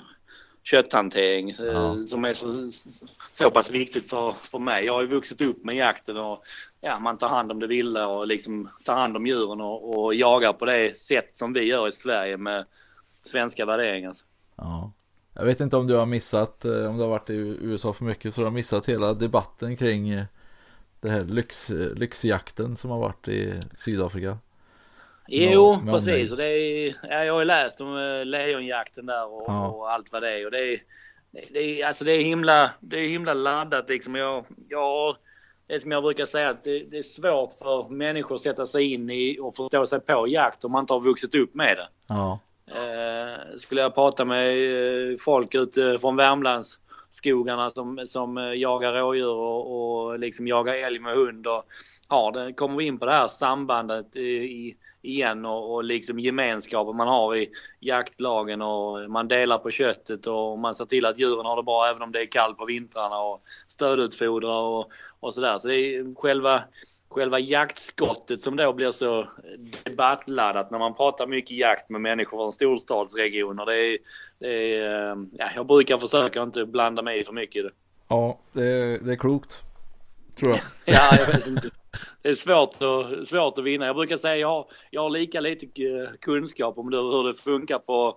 kötthantering eh, ja. som är så, så pass viktigt för, för mig. Jag har ju vuxit upp med jakten och ja, man tar hand om det vilda och liksom tar hand om djuren och, och jagar på det sätt som vi gör i Sverige med svenska värderingar. Ja. Jag vet inte om du har missat, eh, om du har varit i USA för mycket, så du har missat hela debatten kring eh, Det här lyx, lyxjakten som har varit i Sydafrika. Jo, med precis. Och det är, ja, jag har läst om eh, lejonjakten där och, Ja. och allt vad det är. Och det är, det är, alltså det är, himla, det är himla laddat liksom. Jag, jag, det som jag brukar säga att det, det är svårt för människor att sätta sig in i och förstå sig på jakt om man inte har vuxit upp med det. Ja. Eh, skulle jag prata med eh, folk ute från Värmlandsskogarna som, som eh, jagar rådjur och, och liksom jagar älg med hund och har det, kommer vi in på det här sambandet i, i, igen och, och liksom gemenskapen man har i jaktlagen och man delar på köttet och man ser till att djuren har det bra även om det är kallt på vintrarna och stödutfodrar och, och sådär. Så det är själva själva jaktskottet som då blir så debattladdat när man pratar mycket jakt med människor från storstadsregioner. Det är, det är, ja, jag brukar försöka inte blanda mig i för mycket i det. Ja, det är, det är klokt. Tror jag. Ja, jag vet inte. Det är svårt att, svårt att vinna. Jag brukar säga jag har, jag har lika lite eh, kunskap om det, hur det funkar på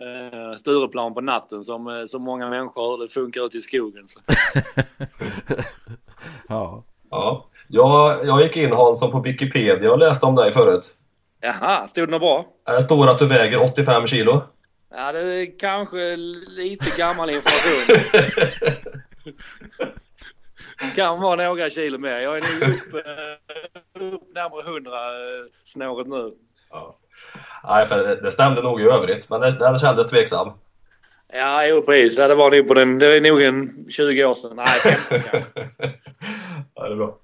eh, Stureplan på natten som, eh, som många människor hur det funkar ute i skogen. Så. Ja. Ja. Jag, jag gick in Hansson på Wikipedia och läste om dig förut. Jaha, stod det något bra? Här står att du väger 85 kilo. Ja, det är kanske lite gammal information. kan vara några kilo mer. Jag är nog upp, eh, upp närmare 100 eh, snåret nu. Ja. Nej, för det, det stämde nog i övrigt, men det, det kändes tveksam. Ja, jo precis. Ja, det var nog på den. Det är nog en 20 år sedan. Nej, 15 kanske. ja, det är bra.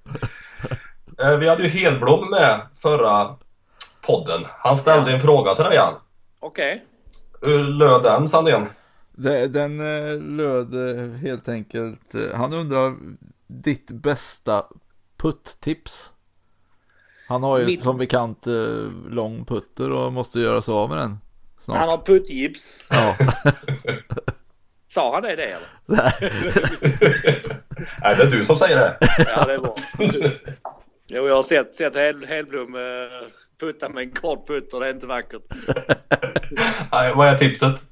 Eh, Vi hade ju Hedblom med förra podden. Han ställde en fråga till dig, Jan. Okej. Hur löd den, Sandén? Den löd helt enkelt. Han undrar ditt bästa putttips. Han har ju Mitt- som bekant eh, lång putter och måste göra sig av med den snart. Han har puttgips. Ja. Sa han det, det eller? Nej, det är du som säger det. Ja, det är bra. Jo, jag har sett, sett Hel, Helblom eh, putta med en kort putter. Det är inte vackert. Nej, vad är tipset?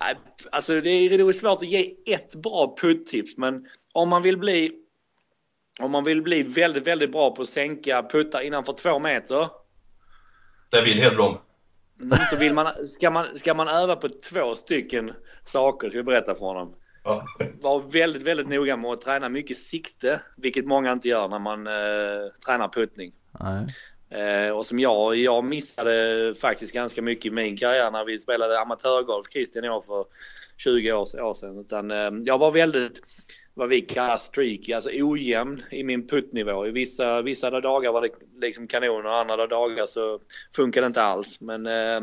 Nej, Alltså det är, det är svårt att ge ett bra putttips men om man vill bli om man vill bli väldigt, väldigt bra på att sänka puttar innanför två meter Det vill Hedblom. mm, så vill man, ska, man, ska man öva på två stycken saker, ska jag berätta för honom. Ja. Var väldigt, väldigt noga med att träna mycket sikte, vilket många inte gör när man eh, tränar puttning. Eh, och som jag, jag missade faktiskt ganska mycket i min karriär när vi spelade amatörgolf, Christian och jag för 20 år, år sedan. Utan, eh, jag var väldigt, vad vi kallar streaky, alltså ojämn i min puttnivå. I vissa, vissa dagar var det liksom kanon och andra dagar så funkade det inte alls. Men eh,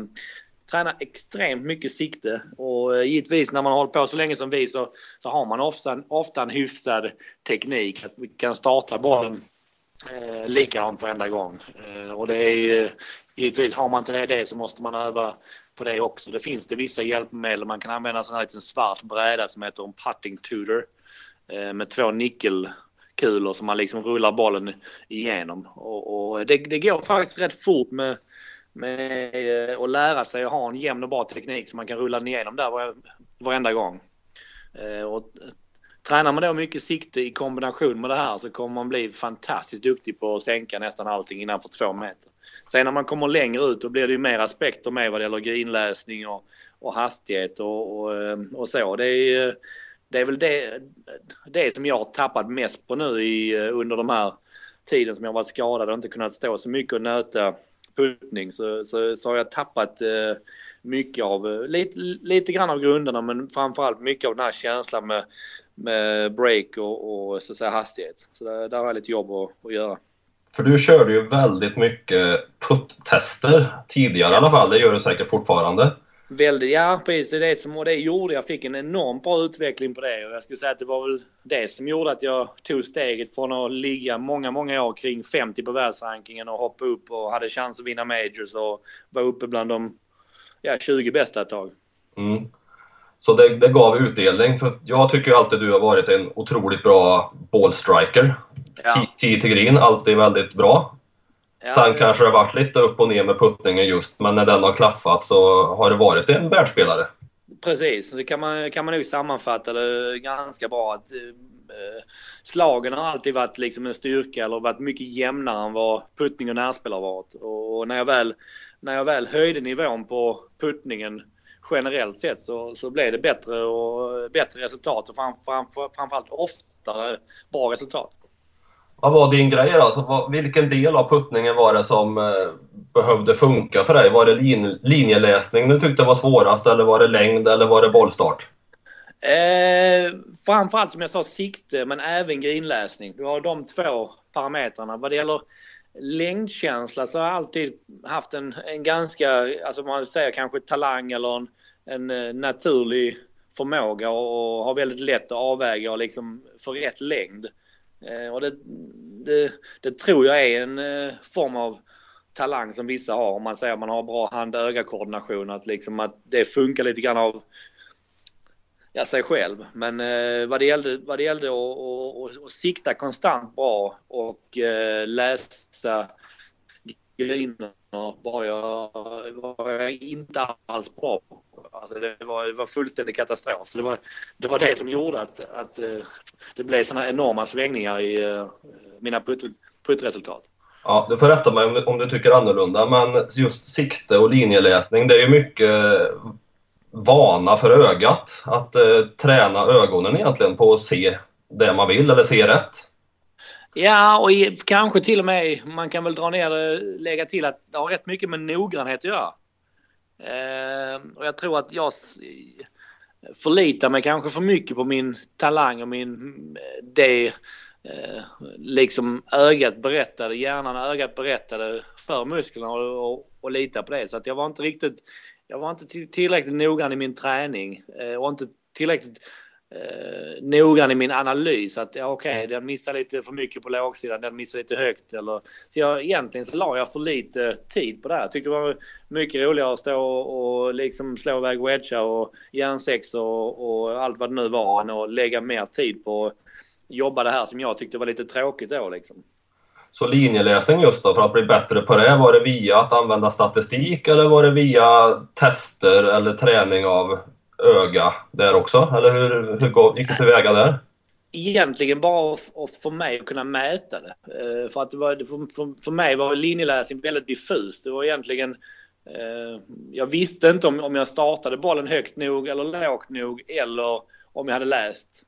träna extremt mycket sikte och eh, givetvis när man har hållit på så länge som vi så, så har man ofta, ofta en hyfsad teknik. Att vi kan starta bollen eh, likadant varenda gång. Eh, och det är ju, givetvis har man inte det så måste man öva på det också. Det finns det vissa hjälpmedel. Man kan använda en sån här liten svart bräda som heter en putting tutor Eh, med två nickelkulor som man liksom rullar bollen igenom. Och, och det, det går faktiskt rätt fort med, med eh, att lära sig att ha en jämn och bra teknik så man kan rulla den igenom där var, varenda gång. Eh, och Tränar man då mycket sikte i kombination med det här så kommer man bli fantastiskt duktig på att sänka nästan allting innanför två meter. Sen när man kommer längre ut då blir det ju mer aspekter med vad det gäller grinläsning och, och hastighet och, och, och så. Det är, det är väl det, det som jag har tappat mest på nu i, eh, under de här tiden som jag varit skadad och inte kunnat stå så mycket och nöta puttning så, så, så har jag tappat eh, mycket av, eh, lite, lite grann av grunderna men framförallt mycket av den här känslan med, med break och, och så att säga hastighet. Så där, där har jag lite jobb att, att göra. För du körde ju väldigt mycket putt-tester tidigare i alla fall. Det gör du säkert fortfarande. Väldigt, ja precis, det är det som och det gjorde. Jag fick en enormt bra utveckling på det och jag skulle säga att det var väl det som gjorde att jag tog steget från att ligga många, många år kring 50 på världsrankingen och hoppa upp och hade chans att vinna majors och var uppe bland de ja, 20 bästa ett tag. Mm. Så det, det gav utdelning. För jag tycker alltid du har varit en otroligt bra ballstriker. Ja. 10 till green, alltid väldigt bra. Ja, Sen det- kanske det har varit lite upp och ner med puttningen just, men när den har klaffat så har det varit en världsspelare. Precis, det kan man, kan man nog sammanfatta det ganska bra. Att, eh, slagen har alltid varit liksom en styrka eller varit mycket jämnare än vad puttning och närspel har varit. Och när jag väl, när jag väl höjde nivån på puttningen generellt sett så, så blev det bättre och bättre resultat och fram, fram, framförallt oftare bra resultat. Vad var din grej då? Alltså, vilken del av puttningen var det som eh, behövde funka för dig? Var det lin, linjeläsning du tyckte var svårast eller var det längd eller var det bollstart? Eh, framförallt som jag sa sikte men även grinläsning. Du har de två parametrarna. Vad det gäller längdkänsla så har jag alltid haft en, en ganska, alltså man säger kanske talang eller en, en eh, naturlig förmåga och har väldigt lätt att avväga och liksom få rätt längd. Eh, och det, det, det, tror jag är en eh, form av talang som vissa har. Om man säger att man har bra hand-öga-koordination. Att, liksom, att det funkar lite grann av ja, sig själv. Men eh, vad det gällde, vad det gällde att, att, att, att sikta konstant bra och eh, läsa grinerna var jag, var jag inte alls bra på. Alltså det, var, det var fullständig katastrof. Så det, var, det var det som gjorde att, att eh, det blev sådana enorma svängningar i eh, mina putt, puttresultat. Ja, du får rätta mig om du, om du tycker annorlunda, men just sikte och linjeläsning, det är ju mycket vana för ögat att eh, träna ögonen egentligen på att se det man vill eller se rätt. Ja, och i, kanske till och med, man kan väl dra ner det, lägga till att det har rätt mycket med noggrannhet att göra. Eh, och jag tror att jag förlitar mig kanske för mycket på min talang och min, eh, det eh, liksom ögat berättade, hjärnan och ögat berättade för musklerna och, och, och lita på det. Så att jag var inte riktigt, jag var inte tillräckligt noggrann i min träning eh, och inte tillräckligt eh, noggrann i min analys att ja, okej, okay, den missar lite för mycket på lågsidan, den missar lite högt eller så jag, egentligen så la jag för lite tid på det här. Jag tyckte det var mycket roligare att stå och, och liksom slå iväg wedgar och järnsex och, och allt vad det nu var än att lägga mer tid på att jobba det här som jag tyckte var lite tråkigt då liksom. Så linjeläsning just då, för att bli bättre på det, var det via att använda statistik eller var det via tester eller träning av öga där också? Eller hur, hur gick det tillväga där? Egentligen bara för mig att kunna mäta det. Eh, för att det var, för, för mig var linjeläsning väldigt diffust. Det var egentligen eh, jag visste inte om, om jag startade bollen högt nog eller lågt nog eller om jag hade läst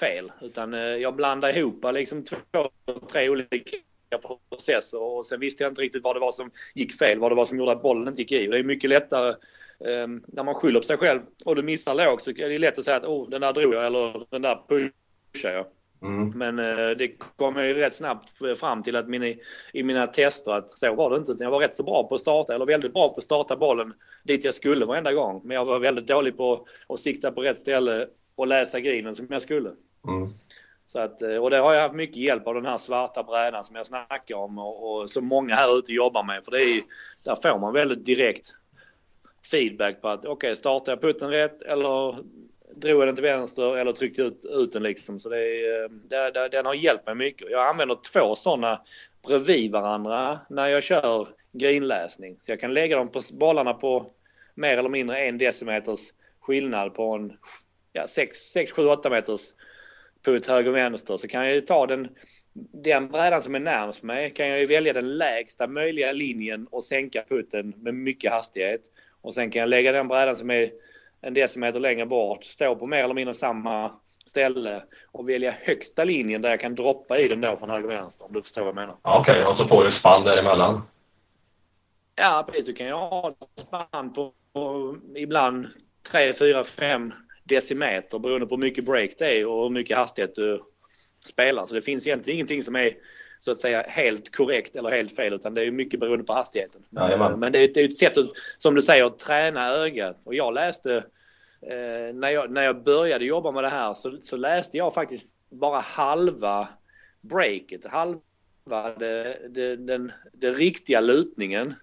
fel. Utan eh, jag blandade ihop liksom två, tre olika processer och sen visste jag inte riktigt vad det var som gick fel, vad det var som gjorde att bollen inte gick i. Det är mycket lättare Um, när man skyller på sig själv och du missar lågt så är det lätt att säga att oh, den där drog jag eller den där pushar jag. Mm. Men uh, det kom jag ju rätt snabbt fram till att min, i mina tester att så var det inte. Jag var rätt så bra på att starta, eller väldigt bra på att starta bollen dit jag skulle varenda gång. Men jag var väldigt dålig på att sikta på rätt ställe och läsa grinen som jag skulle. Mm. Så att, eh, och det har jag haft mycket hjälp av den här svarta brädan som jag snackar om och, och som många här ute jobbar med. För det är, där får man väldigt direkt feedback på att okej, okay, startar jag putten rätt eller drog jag den till vänster eller tryckte ut, ut den liksom. Så det är, eh, det, det, den har hjälpt mig mycket. Jag använder två sådana bredvid varandra när jag kör greenläsning. Så jag kan lägga dem på bollarna på mer eller mindre en decimeters skillnad på en ja, 6, 7, 8 meters putt höger och vänster. Så kan jag ju ta den, den brädan som är närmst mig kan jag ju välja den lägsta möjliga linjen och sänka putten med mycket hastighet. Och sen kan jag lägga den brädan som är en decimeter längre bort, stå på mer eller mindre samma ställe och välja högsta linjen där jag kan droppa i den då från höger och vänster om du förstår vad jag menar. Okej, okay, och så får du spann däremellan? Ja, precis. Du kan ju ha spann på, på ibland 3, 4, 5 decimeter beroende på hur mycket break det är och hur mycket hastighet du spelar. Så det finns egentligen ingenting som är så att säga helt korrekt eller helt fel utan det är mycket beroende på hastigheten. Ja, Men det är, det är ett sätt att, som du säger, att träna ögat. Och jag läste, eh, när, jag, när jag började jobba med det här så, så läste jag faktiskt bara halva breaket, halva det, det, den, den riktiga lutningen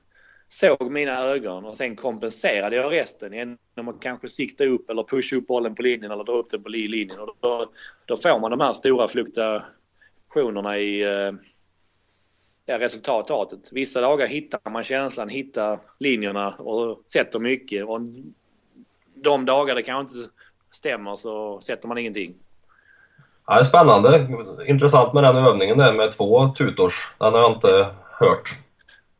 såg mina ögon och sen kompenserade jag resten genom att kanske sikta upp eller pusha upp bollen på linjen eller dra upp den på linjen. Och då, då får man de här stora flukta reaktionerna i eh, ja, resultatet. Vissa dagar hittar man känslan, hittar linjerna och sätter mycket. Och de dagar det kanske inte stämmer så sätter man ingenting. Ja, det är spännande. Intressant med den övningen där med två tutors. Den har jag inte hört.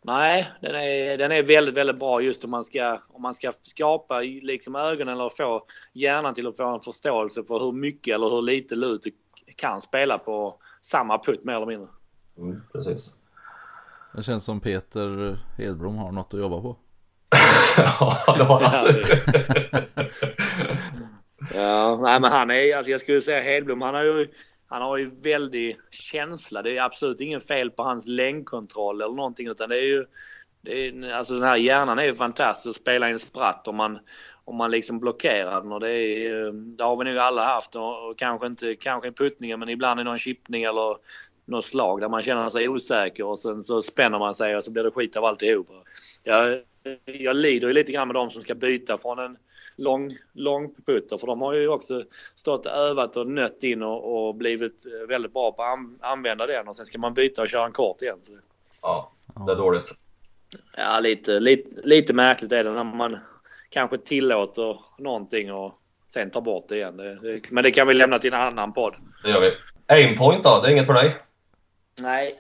Nej, den är, den är väldigt, väldigt bra just om man ska, om man ska skapa liksom ögonen eller få hjärnan till att få en förståelse för hur mycket eller hur lite lut du kan spela på samma putt mer eller mindre. Mm, precis. Det känns som Peter Hedblom har något att jobba på. ja, det har han. Ja, nej men han är, alltså jag skulle säga Hedblom, han har ju, han har ju väldig känsla. Det är absolut ingen fel på hans längdkontroll eller någonting utan det är ju, det är, alltså den här hjärnan är ju fantastisk att spela i en spratt om man, om man liksom blockerar den och det är, det har vi nog alla haft och, och kanske inte, kanske i puttningen men ibland i någon chippning eller något slag där man känner sig osäker och sen så spänner man sig och så blir det skit av alltihop. Jag, jag lider ju lite grann med de som ska byta från en lång, lång putter för de har ju också stått övat och nött in och, och blivit väldigt bra på att använda den och sen ska man byta och köra en kort igen. Ja, det är dåligt. Ja, lite, lite, lite märkligt är det när man kanske tillåter någonting och sen tar bort det igen. Det, det, men det kan vi lämna till en annan podd. Det gör vi. Aimpoint då? Det är inget för dig? Nej,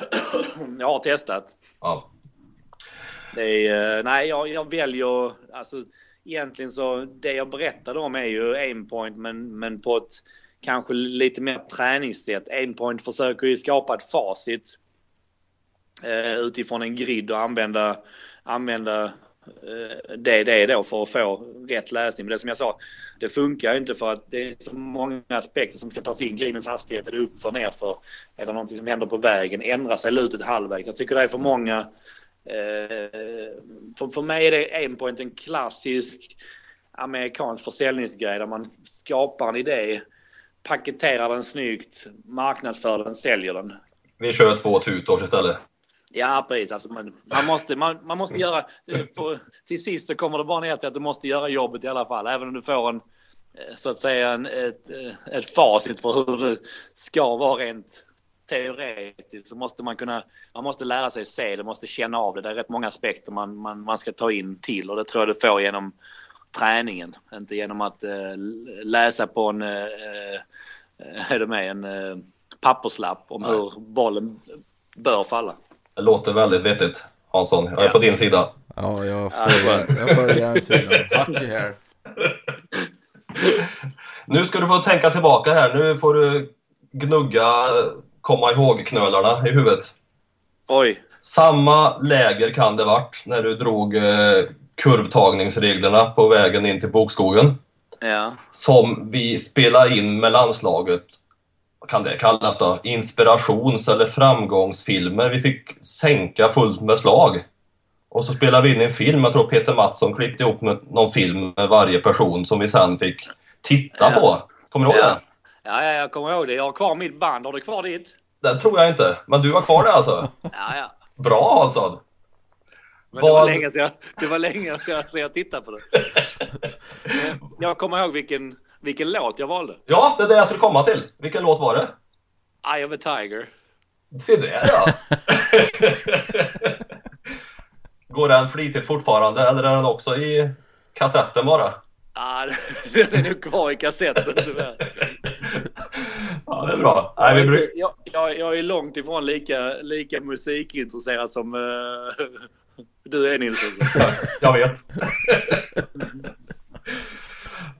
jag har testat. Ja. Det är, nej, jag, jag väljer, alltså egentligen så det jag berättade om är ju aimpoint men, men på ett kanske lite mer träningssätt. Aimpoint försöker ju skapa ett facit eh, utifrån en grid och använda, använda eh, Eh, det, det då för att få rätt läsning. Men det som jag sa, det funkar ju inte för att det är så många aspekter som ska tas in. Grinens hastighet, är det uppför, nerför? Är det någonting som händer på vägen? Ändrar sig lutet halvvägs? Jag tycker det är för många Eh, för, för mig är det en point, en klassisk amerikansk försäljningsgrej där man skapar en idé, paketerar den snyggt, marknadsför den, säljer den. Vi kör två tutors istället. Ja, precis. Alltså man, man, måste, man, man måste göra... På, till sist så kommer det bara ner till att du måste göra jobbet i alla fall. Även om du får en, så att säga, en, ett, ett facit för hur det ska vara rent teoretiskt så måste man kunna, man måste lära sig se det, måste känna av det. Det är rätt många aspekter man, man, man ska ta in till och det tror jag du får genom träningen, inte genom att uh, läsa på en, uh, är du med, en uh, papperslapp om Nej. hur bollen bör falla. Det låter väldigt vettigt Hansson, jag är ja. på din sida. Ja, jag följer, den sidan. Hacky här. Nu ska du få tänka tillbaka här. Nu får du gnugga komma ihåg-knölarna i huvudet. Oj. Samma läger kan det varit när du drog eh, kurvtagningsreglerna på vägen in till bokskogen. Ja. Som vi spelade in med landslaget, vad kan det kallas då? Inspirations eller framgångsfilmer. Vi fick sänka fullt med slag. Och så spelade vi in en film, jag tror Peter Mattsson klippte ihop någon film med varje person som vi sen fick titta ja. på. Kommer du ihåg ja. det? Ja, ja, jag kommer ihåg det. Jag har kvar mitt band. Har du kvar ditt? Det tror jag inte. Men du har kvar det alltså? ja, ja. Bra Hansson! Men det, var länge sedan jag, det var länge sedan jag tittade på det. jag kommer ihåg vilken, vilken låt jag valde. Ja, det är det jag skulle komma till. Vilken låt var det? Eye of a Tiger. Se där ja! Går den flitigt fortfarande eller är den också i kassetten bara? Ja, den är nog kvar i kassetten tyvärr. Ja, det är bra. Nej, vi bruk... jag, jag, jag är långt ifrån lika, lika musikintresserad som uh, du är Nilsson. jag vet.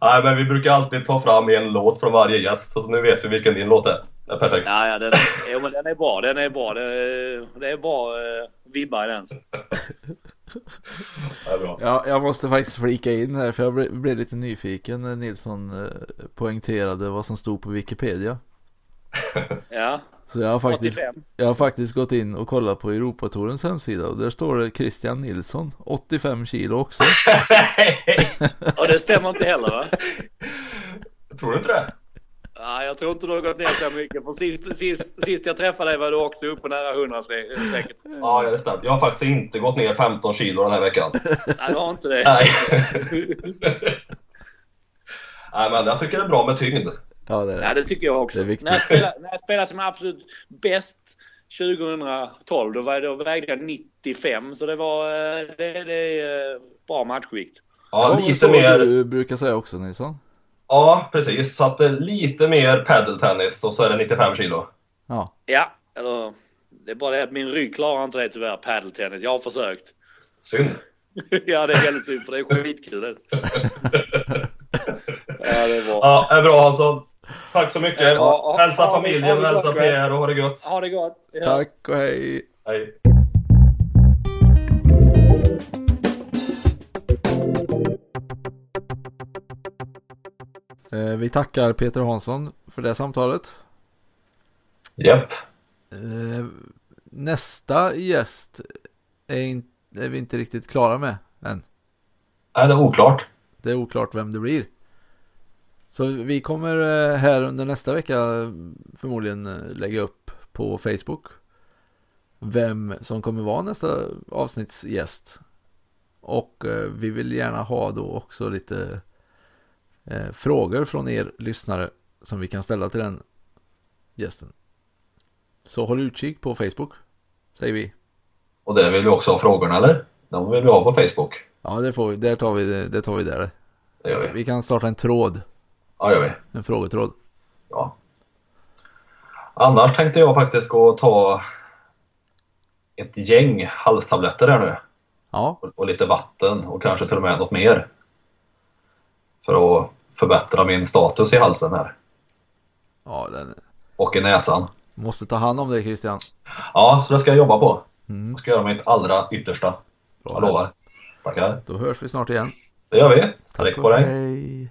Nej, men vi brukar alltid ta fram en låt från varje gäst, så nu vet vi vilken din låt är. Det är perfekt. Ja, ja den, jo, men den är bra. Den är bra. Det är, det är bra uh, vibbar i den. Ja, jag måste faktiskt flika in här för jag blev, blev lite nyfiken när Nilsson eh, poängterade vad som stod på Wikipedia. Ja. Så jag har, faktiskt, jag har faktiskt gått in och kollat på Europatorens hemsida och där står det Christian Nilsson, 85 kilo också. och det stämmer inte heller va? Tror du inte det? Nej, jag tror inte du har gått ner så mycket. För sist, sist, sist jag träffade dig var du också uppe nära 100 säkert. Ja, det stämmer. Jag har faktiskt inte gått ner 15 kilo den här veckan. Nej, du har inte det. Nej. Nej, men jag tycker det är bra med tyngd. Ja, det, är det. Ja, det tycker jag också. Det är viktigt. När jag spelade, när jag spelade som absolut bäst 2012, då, var, då vägde jag 95. Så det var det, det är bra matchvikt. Ja, lite mer. du brukar säga också Nilsson. Ja, precis. Så att det är lite mer padeltennis och så är det 95 kilo. Ja. Ja, eller det är bara det att min rygg klarar inte det tyvärr, padeltennis. Jag har försökt. Synd. ja, det är väldigt synd för det är skitkul. ja, det är bra. Ja, det är bra Hansson. Tack så mycket. Ja, hälsa ha- ha- familjen, ha det hälsa gott. Per och ha det gött. Ha det gott. Ja. Tack och hej. Hej. Eh, vi tackar Peter Hansson för det samtalet. Japp. Eh, nästa gäst är, in, är vi inte riktigt klara med än. Nej, det är oklart. Det är oklart vem det blir. Så vi kommer eh, här under nästa vecka förmodligen eh, lägga upp på Facebook vem som kommer vara nästa avsnittsgäst. Och eh, vi vill gärna ha då också lite frågor från er lyssnare som vi kan ställa till den gästen. Så håll utkik på Facebook, säger vi. Och det vill vi också ha frågorna eller? De vill vi ha på Facebook. Ja, det får vi. Där tar vi det, tar vi där. Det vi. Vi kan starta en tråd, Ja, gör vi. en frågetråd. Ja. Annars tänkte jag faktiskt gå och ta ett gäng halstabletter här nu. Ja, Och- Och lite vatten och kanske till och med något mer. För att förbättra min status i halsen här. ja den Och i näsan. måste ta hand om dig Christian. Ja, så det ska jag jobba på. Mm. Jag ska göra mitt allra yttersta. Bra. Jag lovar. Tackar. Då hörs vi snart igen. Det gör vi. Sträck på dig. hej.